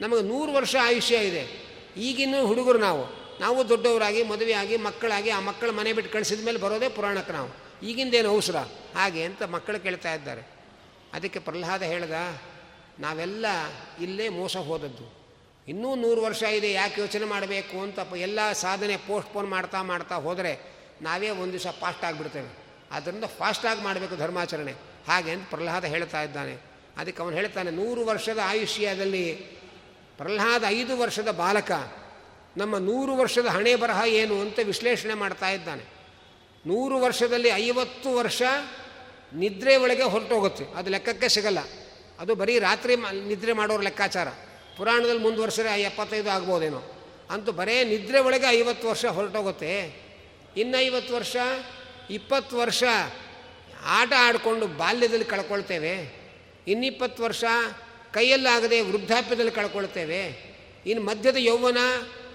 ನಮಗೆ ನೂರು ವರ್ಷ ಆಯುಷ್ಯ ಇದೆ. ಈಗಿನ ಹುಡುಗರು ನಾವು. ನಾವು ದೊಡ್ಡವರಾಗಿ, ಮದುವೆಯಾಗಿ, ಮಕ್ಕಳಾಗಿ, ಆ ಮಕ್ಕಳ ಮನೆ ಬಿಟ್ಟು ಕಳಿಸಿದ ಮೇಲೆ ಬರೋದೇ ಪುರಾಣಕ್ಕೆ ನಾವು. ಈಗಿಂದೇನು ಅವಸರ? ಹಾಗೆ ಅಂತ ಮಕ್ಕಳು ಕೇಳ್ತಾ ಇದ್ದಾರೆ. ಅದಕ್ಕೆ ಪ್ರಹ್ಲಾದ ಹೇಳ್ದ ನಾವೆಲ್ಲ ಇಲ್ಲೇ ಮೋಸ ಹೋದದ್ದು. ಇನ್ನೂ ನೂರು ವರ್ಷ ಇದೆ, ಯಾಕೆ ಯೋಚನೆ ಮಾಡಬೇಕು ಅಂತ ಎಲ್ಲ ಸಾಧನೆ ಪೋಸ್ಟ್ಪೋನ್ ಮಾಡ್ತಾ ಮಾಡ್ತಾ ಹೋದರೆ ನಾವೇ ಒಂದು ದಿವಸ ಫಾಸ್ಟ್ ಆಗಿಬಿಡ್ತೇವೆ. ಅದರಿಂದ ಫಾಸ್ಟಾಗಿ ಮಾಡಬೇಕು ಧರ್ಮಾಚರಣೆ. ಹಾಗೆ ಅಂತ ಪ್ರಹ್ಲಾದ ಹೇಳ್ತಾ ಇದ್ದಾನೆ. ಅದಕ್ಕೆ ಅವನು ಹೇಳ್ತಾನೆ, ನೂರು ವರ್ಷದ ಆಯುಷ್ಯದಲ್ಲಿ ಪ್ರಹ್ಲಾದ ಐದು ವರ್ಷದ ಬಾಲಕ, ನಮ್ಮ ನೂರು ವರ್ಷದ ಹಣೆ ಬರಹ ಏನು ಅಂತ ವಿಶ್ಲೇಷಣೆ ಮಾಡ್ತಾ ಇದ್ದಾನೆ. ನೂರು ವರ್ಷದಲ್ಲಿ ಐವತ್ತು ವರ್ಷ ನಿದ್ರೆ ಒಳಗೆ ಹೊರಟೋಗುತ್ತೆ. ಅದು ಲೆಕ್ಕಕ್ಕೆ ಸಿಗಲ್ಲ. ಅದು ಬರೀ ರಾತ್ರಿ ನಿದ್ರೆ ಮಾಡೋರ ಲೆಕ್ಕಾಚಾರ. ಪುರಾಣದಲ್ಲಿ ಮುಂದುವರ್ಸಿದ್ರೆ ಎಪ್ಪತ್ತೈದು ಆಗ್ಬೋದೇನೋ. ಅಂತೂ ಬರೇ ನಿದ್ರೆ ಒಳಗೆ ಐವತ್ತು ವರ್ಷ ಹೊರಟೋಗುತ್ತೆ. ಇನ್ನು ಐವತ್ತು ವರ್ಷ, ಇಪ್ಪತ್ತು ವರ್ಷ ಆಟ ಆಡಿಕೊಂಡು ಬಾಲ್ಯದಲ್ಲಿ ಕಳ್ಕೊಳ್ತೇವೆ. ಇನ್ನಿಪ್ಪತ್ತು ವರ್ಷ ಕೈಯಲ್ಲಾಗದೆ ವೃದ್ಧಾಪ್ಯದಲ್ಲಿ ಕಳ್ಕೊಳ್ತೇವೆ. ಇನ್ನು ಮಧ್ಯದ ಯೌವನ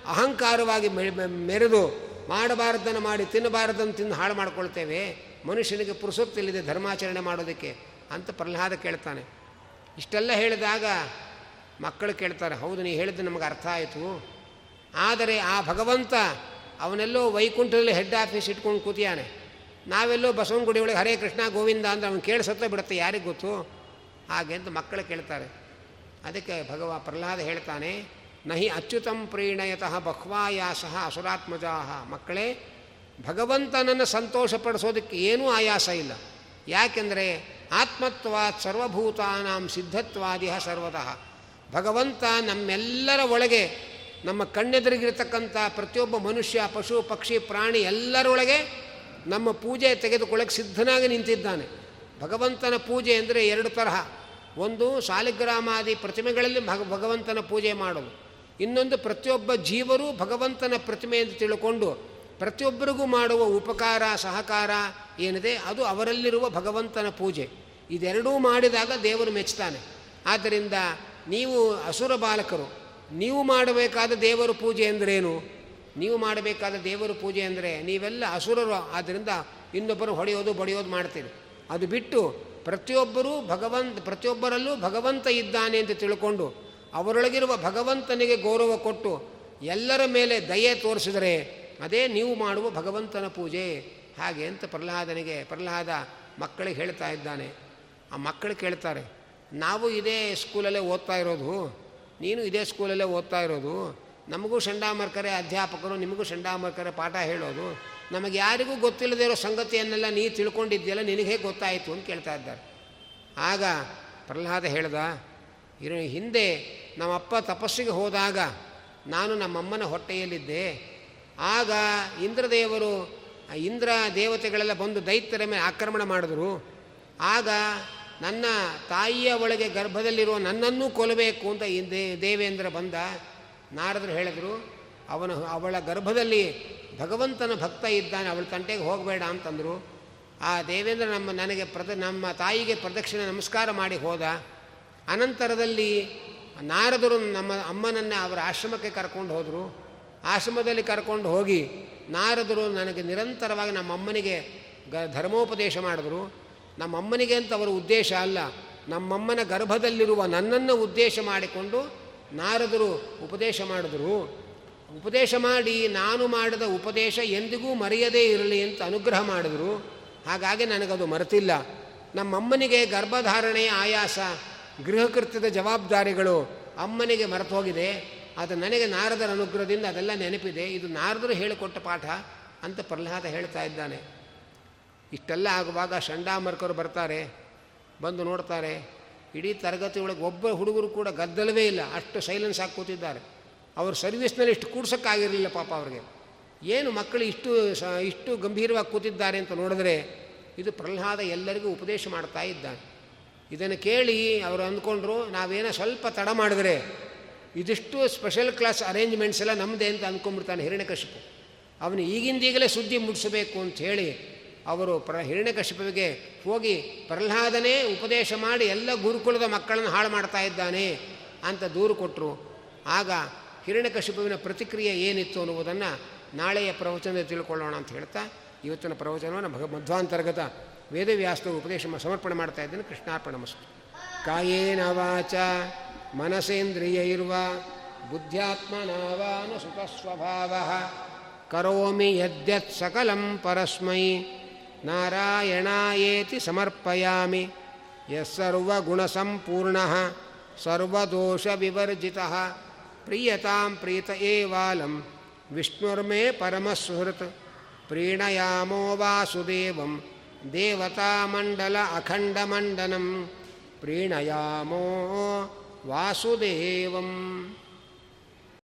ಅಹಂಕಾರವಾಗಿ ಮೆರೆದು ಮಾಡಬಾರದನ್ನು ಮಾಡಿ ತಿನ್ನಬಾರದನ್ನು ತಿಂದು ಹಾಳು ಮಾಡ್ಕೊಳ್ತೇವೆ. ಮನುಷ್ಯನಿಗೆ ಪುರುಸೊತ್ತಿಲ್ಲಿದೆ ಧರ್ಮಾಚರಣೆ ಮಾಡೋದಕ್ಕೆ ಅಂತ ಪ್ರಹ್ಲಾದ ಕೇಳ್ತಾನೆ. ಇಷ್ಟೆಲ್ಲ ಹೇಳಿದಾಗ ಮಕ್ಕಳು ಕೇಳ್ತಾರೆ, ಹೌದು, ನೀ ಹೇಳಿದ್ದು ನಮಗೆ ಅರ್ಥ ಆಯಿತು. ಆದರೆ ಆ ಭಗವಂತ ಅವನೆಲ್ಲೋ ವೈಕುಂಠದಲ್ಲಿ ಹೆಡ್ ಆಫೀಸ್ ಇಟ್ಕೊಂಡು ಕೂತಿಯಾನೆ. ನಾವೆಲ್ಲೋ ಬಸವನಗುಡಿ ಒಳಗೆ ಹರೇ ಕೃಷ್ಣ ಗೋವಿಂದ ಅಂದರೆ ಅವನು ಕೇಳಿಸತ್ತ ಬಿಡುತ್ತೆ, ಯಾರಿಗೆ ಗೊತ್ತು? ಹಾಗೆ ಅಂತ ಮಕ್ಕಳು ಕೇಳ್ತಾರೆ. ಅದಕ್ಕೆ ಭಗವ ಪ್ರಹ್ಲಾದ ಹೇಳ್ತಾನೆ, ನಹಿ ಅಚ್ಯುತಂ ಪ್ರೀಣಯತಃ ಬಹ್ವಾಯಾಸಃ ಅಸುರಾತ್ಮಜಾಹ. ಮಕ್ಕಳೇ ಭಗವಂತನನ್ನು ಸಂತೋಷಪಡಿಸೋದಕ್ಕೆ ಏನೂ ಆಯಾಸ ಇಲ್ಲ. ಯಾಕೆಂದರೆ ಆತ್ಮತ್ವಾತ್ ಸರ್ವಭೂತಾನಾಂ ಸಿದ್ಧತ್ವಾದಿಹ ಸರ್ವತಃ. ಭಗವಂತ ನಮ್ಮೆಲ್ಲರ ಒಳಗೆ, ನಮ್ಮ ಕಣ್ಣೆದುರಿಗಿರ್ತಕ್ಕಂಥ ಪ್ರತಿಯೊಬ್ಬ ಮನುಷ್ಯ, ಪಶು, ಪಕ್ಷಿ, ಪ್ರಾಣಿ ಎಲ್ಲರೊಳಗೆ ನಮ್ಮ ಪೂಜೆ ತೆಗೆದುಕೊಳ್ಳಕ್ಕೆ ಸಿದ್ಧನಾಗಿ ನಿಂತಿದ್ದಾನೆ. ಭಗವಂತನ ಪೂಜೆ ಅಂದರೆ ಎರಡು ತರಹ. ಒಂದು ಸಾಲಿಗ್ರಾಮಾದಿ ಪ್ರತಿಮೆಗಳಲ್ಲಿ ಭಗ, ಭಗವಂತನ ಪೂಜೆ ಮಾಡೋದು ಇನ್ನೊಂದು ಪ್ರತಿಯೊಬ್ಬ ಜೀವರು ಭಗವಂತನ ಪ್ರತಿಮೆ ಎಂದು ತಿಳ್ಕೊಂಡು ಪ್ರತಿಯೊಬ್ಬರಿಗೂ ಮಾಡುವ ಉಪಕಾರ, ಸಹಕಾರ ಏನಿದೆ? ಅದು ಅವರಲ್ಲಿರುವ ಭಗವಂತನ ಪೂಜೆ. ಇದೆರಡೂ ಮಾಡಿದಾಗ ದೇವರು ಮೆಚ್ಚುತ್ತಾನೆ ಆದ್ದರಿಂದ ನೀವು ಅಸುರ ಬಾಲಕರು, ನೀವು ಮಾಡಬೇಕಾದ ದೇವರ ಪೂಜೆ ಅಂದ್ರೇನು ನೀವು ಮಾಡಬೇಕಾದ ದೇವರ ಪೂಜೆ ಅಂದರೆ ನೀವೆಲ್ಲ ಅಸುರರು, ಆದ್ದರಿಂದ ಇನ್ನೊಬ್ಬರು ಹೊಡೆಯೋದು, ಬಡಿಯೋದು ಮಾಡ್ತೀರಿ. ಅದು ಬಿಟ್ಟು ಪ್ರತಿಯೊಬ್ಬರೂ ಭಗವಂತ, ಪ್ರತಿಯೊಬ್ಬರಲ್ಲೂ ಭಗವಂತ ಇದ್ದಾನೆ ಅಂತ ತಿಳ್ಕೊಂಡು ಅವರೊಳಗಿರುವ ಭಗವಂತನಿಗೆ ಗೌರವ ಕೊಟ್ಟು ಎಲ್ಲರ ಮೇಲೆ ದಯೆ ತೋರಿಸಿದರೆ ಅದೇ ನೀವು ಮಾಡುವ ಭಗವಂತನ ಪೂಜೆ. ಹಾಗೆ ಅಂತ ಪ್ರಹ್ಲಾದನಿಗೆ, ಪ್ರಹ್ಲಾದ ಮಕ್ಕಳಿಗೆ ಹೇಳ್ತಾ ಇದ್ದಾನೆ. ಆ ಮಕ್ಕಳು ಕೇಳ್ತಾರೆ, ನಾವು ಇದೇ ಸ್ಕೂಲಲ್ಲೇ ಓದ್ತಾ ಇರೋದು? ನೀನು ಇದೇ ಸ್ಕೂಲಲ್ಲೇ ಓದ್ತಾ ಇರೋದು? ನಮಗೂ ಚಂಡಾಮರ್ಕರೆ ಅಧ್ಯಾಪಕರು, ನಿಮಗೂ ಚಂಡಾಮರ್ಕರೆ ಪಾಠ ಹೇಳೋದು? ನಮಗೆ ಯಾರಿಗೂ ಗೊತ್ತಿಲ್ಲದೆ ಇರೋ ಸಂಗತಿಯನ್ನೆಲ್ಲ ನೀ ತಿಳ್ಕೊಂಡಿದ್ದೀಯಲ್ಲ, ನಿನಗೆ ಹೇಗೆ ಗೊತ್ತಾಯಿತು? ಅಂತ ಕೇಳ್ತಾ ಇದ್ದಾರೆ. ಆಗ ಪ್ರಹ್ಲಾದ ಹೇಳ್ದ, ಇರೋ, ಹಿಂದೆ ನಮ್ಮಪ್ಪ ತಪಸ್ಸಿಗೆ ಹೋದಾಗ ನಾನು ನಮ್ಮಮ್ಮನ ಹೊಟ್ಟೆಯಲ್ಲಿದ್ದೆ. ಆಗ ಇಂದ್ರದೇವರು ಇಂದ್ರ ದೇವತೆಗಳೆಲ್ಲ ಬಂದು ದೈತ್ಯರ ಮೇಲೆ ಆಕ್ರಮಣ ಮಾಡಿದ್ರು. ಆಗ ನನ್ನ ತಾಯಿಯ ಒಳಗೆ ಗರ್ಭದಲ್ಲಿರುವ ನನ್ನನ್ನು ಕೊಲ್ಲಬೇಕು ಅಂತ ದೇವೇಂದ್ರ ಬಂದ. ನಾರದರು ಹೇಳಿದ್ರು, ಅವನು, ಅವಳ ಗರ್ಭದಲ್ಲಿ ಭಗವಂತನ ಭಕ್ತ ಇದ್ದಾನೆ, ಅವಳ ತಂಟೆಗೆ ಹೋಗಬೇಡ ಅಂತಂದರು. ಆ ದೇವೇಂದ್ರ ನಮ್ಮ ನನಗೆ ಪ್ರದ, ನಮ್ಮ ತಾಯಿಗೆ ಪ್ರದಕ್ಷಿಣೆ ನಮಸ್ಕಾರ ಮಾಡಿ ಹೋದ. ಅನಂತರದಲ್ಲಿ ನಾರದರು ನಮ್ಮ ಅಮ್ಮನನ್ನು ಅವರ ಆಶ್ರಮಕ್ಕೆ ಕರ್ಕೊಂಡು ಹೋದರು. ಆಶ್ರಮದಲ್ಲಿ ಕರ್ಕೊಂಡು ಹೋಗಿ ನಾರದರು ನನಗೆ ನಿರಂತರವಾಗಿ ನಮ್ಮ ಅಮ್ಮನಿಗೆ ಗ ಧರ್ಮೋಪದೇಶ ಮಾಡಿದ್ರು. ನಮ್ಮಮ್ಮನಿಗೆ ಅಂತ ಅವರ ಉದ್ದೇಶ ಅಲ್ಲ. ನಮ್ಮಮ್ಮನ ಗರ್ಭದಲ್ಲಿರುವ ನನ್ನನ್ನು ಉದ್ದೇಶ ಮಾಡಿಕೊಂಡು ನಾರದರು ಉಪದೇಶ ಮಾಡಿದ್ರು. ಉಪದೇಶ ಮಾಡಿ ನಾನು ಮಾಡಿದ ಉಪದೇಶ ಎಂದಿಗೂ ಮರೆಯದೇ ಇರಲಿ ಅಂತ ಅನುಗ್ರಹ ಮಾಡಿದ್ರು. ಹಾಗಾಗಿ ನನಗದು ಮರೆತಿಲ್ಲ. ನಮ್ಮಮ್ಮನಿಗೆ ಗರ್ಭಧಾರಣೆಯ ಆಯಾಸ, ಗೃಹಕೃತ್ಯದ ಜವಾಬ್ದಾರಿಗಳು ಅಮ್ಮನಿಗೆ ಮರೆತು ಅದು ನನಗೆ ನಾರದರ ಅನುಗ್ರಹದಿಂದ ಅದೆಲ್ಲ ನೆನಪಿದೆ. ಇದು ನಾರದರು ಹೇಳಿಕೊಟ್ಟ ಪಾಠ ಅಂತ ಪ್ರಹ್ಲಾದ ಹೇಳ್ತಾ ಇದ್ದಾನೆ. ಇಷ್ಟೆಲ್ಲ ಆಗುವಾಗ ಷಂಡಾಮರ್ಕರು ಬರ್ತಾರೆ, ಬಂದು ನೋಡ್ತಾರೆ. ಇಡೀ ತರಗತಿ ಒಳಗೆ ಒಬ್ಬ ಹುಡುಗರು ಕೂಡ ಗದ್ದಲವೇ ಇಲ್ಲ. ಅಷ್ಟು ಸೈಲೆನ್ಸ್ ಆಗಿ ಕೂತಿದ್ದಾರೆ. ಅವ್ರ ಸರ್ವಿಸ್ನಲ್ಲಿ ಇಷ್ಟು ಕೂಡ್ಸೋಕ್ಕಾಗಿರಲಿಲ್ಲ ಪಾಪ ಅವ್ರಿಗೆ. ಏನು ಮಕ್ಕಳು ಇಷ್ಟು ಸ, ಇಷ್ಟು ಗಂಭೀರವಾಗಿ ಕೂತಿದ್ದಾರೆ ಅಂತ ನೋಡಿದ್ರೆ ಇದು ಪ್ರಹ್ಲಾದ ಎಲ್ಲರಿಗೂ ಉಪದೇಶ ಮಾಡ್ತಾ ಇದ್ದಾನೆ. ಇದನ್ನು ಕೇಳಿ ಅವರು ಅಂದ್ಕೊಂಡ್ರು, ನಾವೇನೋ ಸ್ವಲ್ಪ ತಡ ಮಾಡಿದ್ರೆ ಇದಿಷ್ಟು ಸ್ಪೆಷಲ್ ಕ್ಲಾಸ್ ಅರೇಂಜ್ಮೆಂಟ್ಸ್ ಎಲ್ಲ ನಮ್ಮದೇ ಅಂತ ಅಂದ್ಕೊಂಡ್ಬಿಡ್ತಾನೆ ಹಿರಣ್ಯಕಶಿಪು ಅವನು ಈಗಿಂದೀಗಲೇ ಸುದ್ದಿ ಮುಟ್ಟಿಸಬೇಕು ಅಂತ ಹೇಳಿ ಅವರು ಪ್ರ ಹಿರಣ್ಯಕಶಿಪುವಿಗೆ ಹೋಗಿ ಪ್ರಹ್ಲಾದನೇ ಉಪದೇಶ ಮಾಡಿ ಎಲ್ಲ ಗುರುಕುಲದ ಮಕ್ಕಳನ್ನು ಹಾಳು ಮಾಡ್ತಾ ಇದ್ದಾನೆ ಅಂತ ದೂರು ಕೊಟ್ಟರು ಆಗ ಹಿರಣ್ಯಕಶಿಪುವಿನ ಪ್ರತಿಕ್ರಿಯೆ ಏನಿತ್ತು ಅನ್ನುವುದನ್ನು ನಾಳೆಯ ಪ್ರವಚನದಲ್ಲಿ ತಿಳ್ಕೊಳ್ಳೋಣ ಅಂತ ಹೇಳ್ತಾ ಇವತ್ತಿನ ಪ್ರವಚನವನ್ನು ಭಗ ಮಧ್ವಾಂತರ್ಗತ ವೇದವ್ಯಾಸದ ಉಪದೇಶ ಸಮರ್ಪಣೆ ಮಾಡ್ತಾ ಇದ್ದೇನೆ. ಕೃಷ್ಣಾರ್ಪಣ ಮಸ್ತು. मनसेन्द्रियैर्वा बुद्ध्यात्मना वा न सुखस्वभावः। करोमि यद्यत् सकलं परस्मै। नारायणायेति समर्पयामि। यः सर्वगुणसम्पूर्णः सर्वदोषविवर्जितः। प्रीयतां प्रीत एवालं विष्णुर्मे परमसुहृत्। प्रीणयामो वासुदेवं देवतामण्डल अखण्डमण्डनं। प्रीणयामो वासुदेवम्।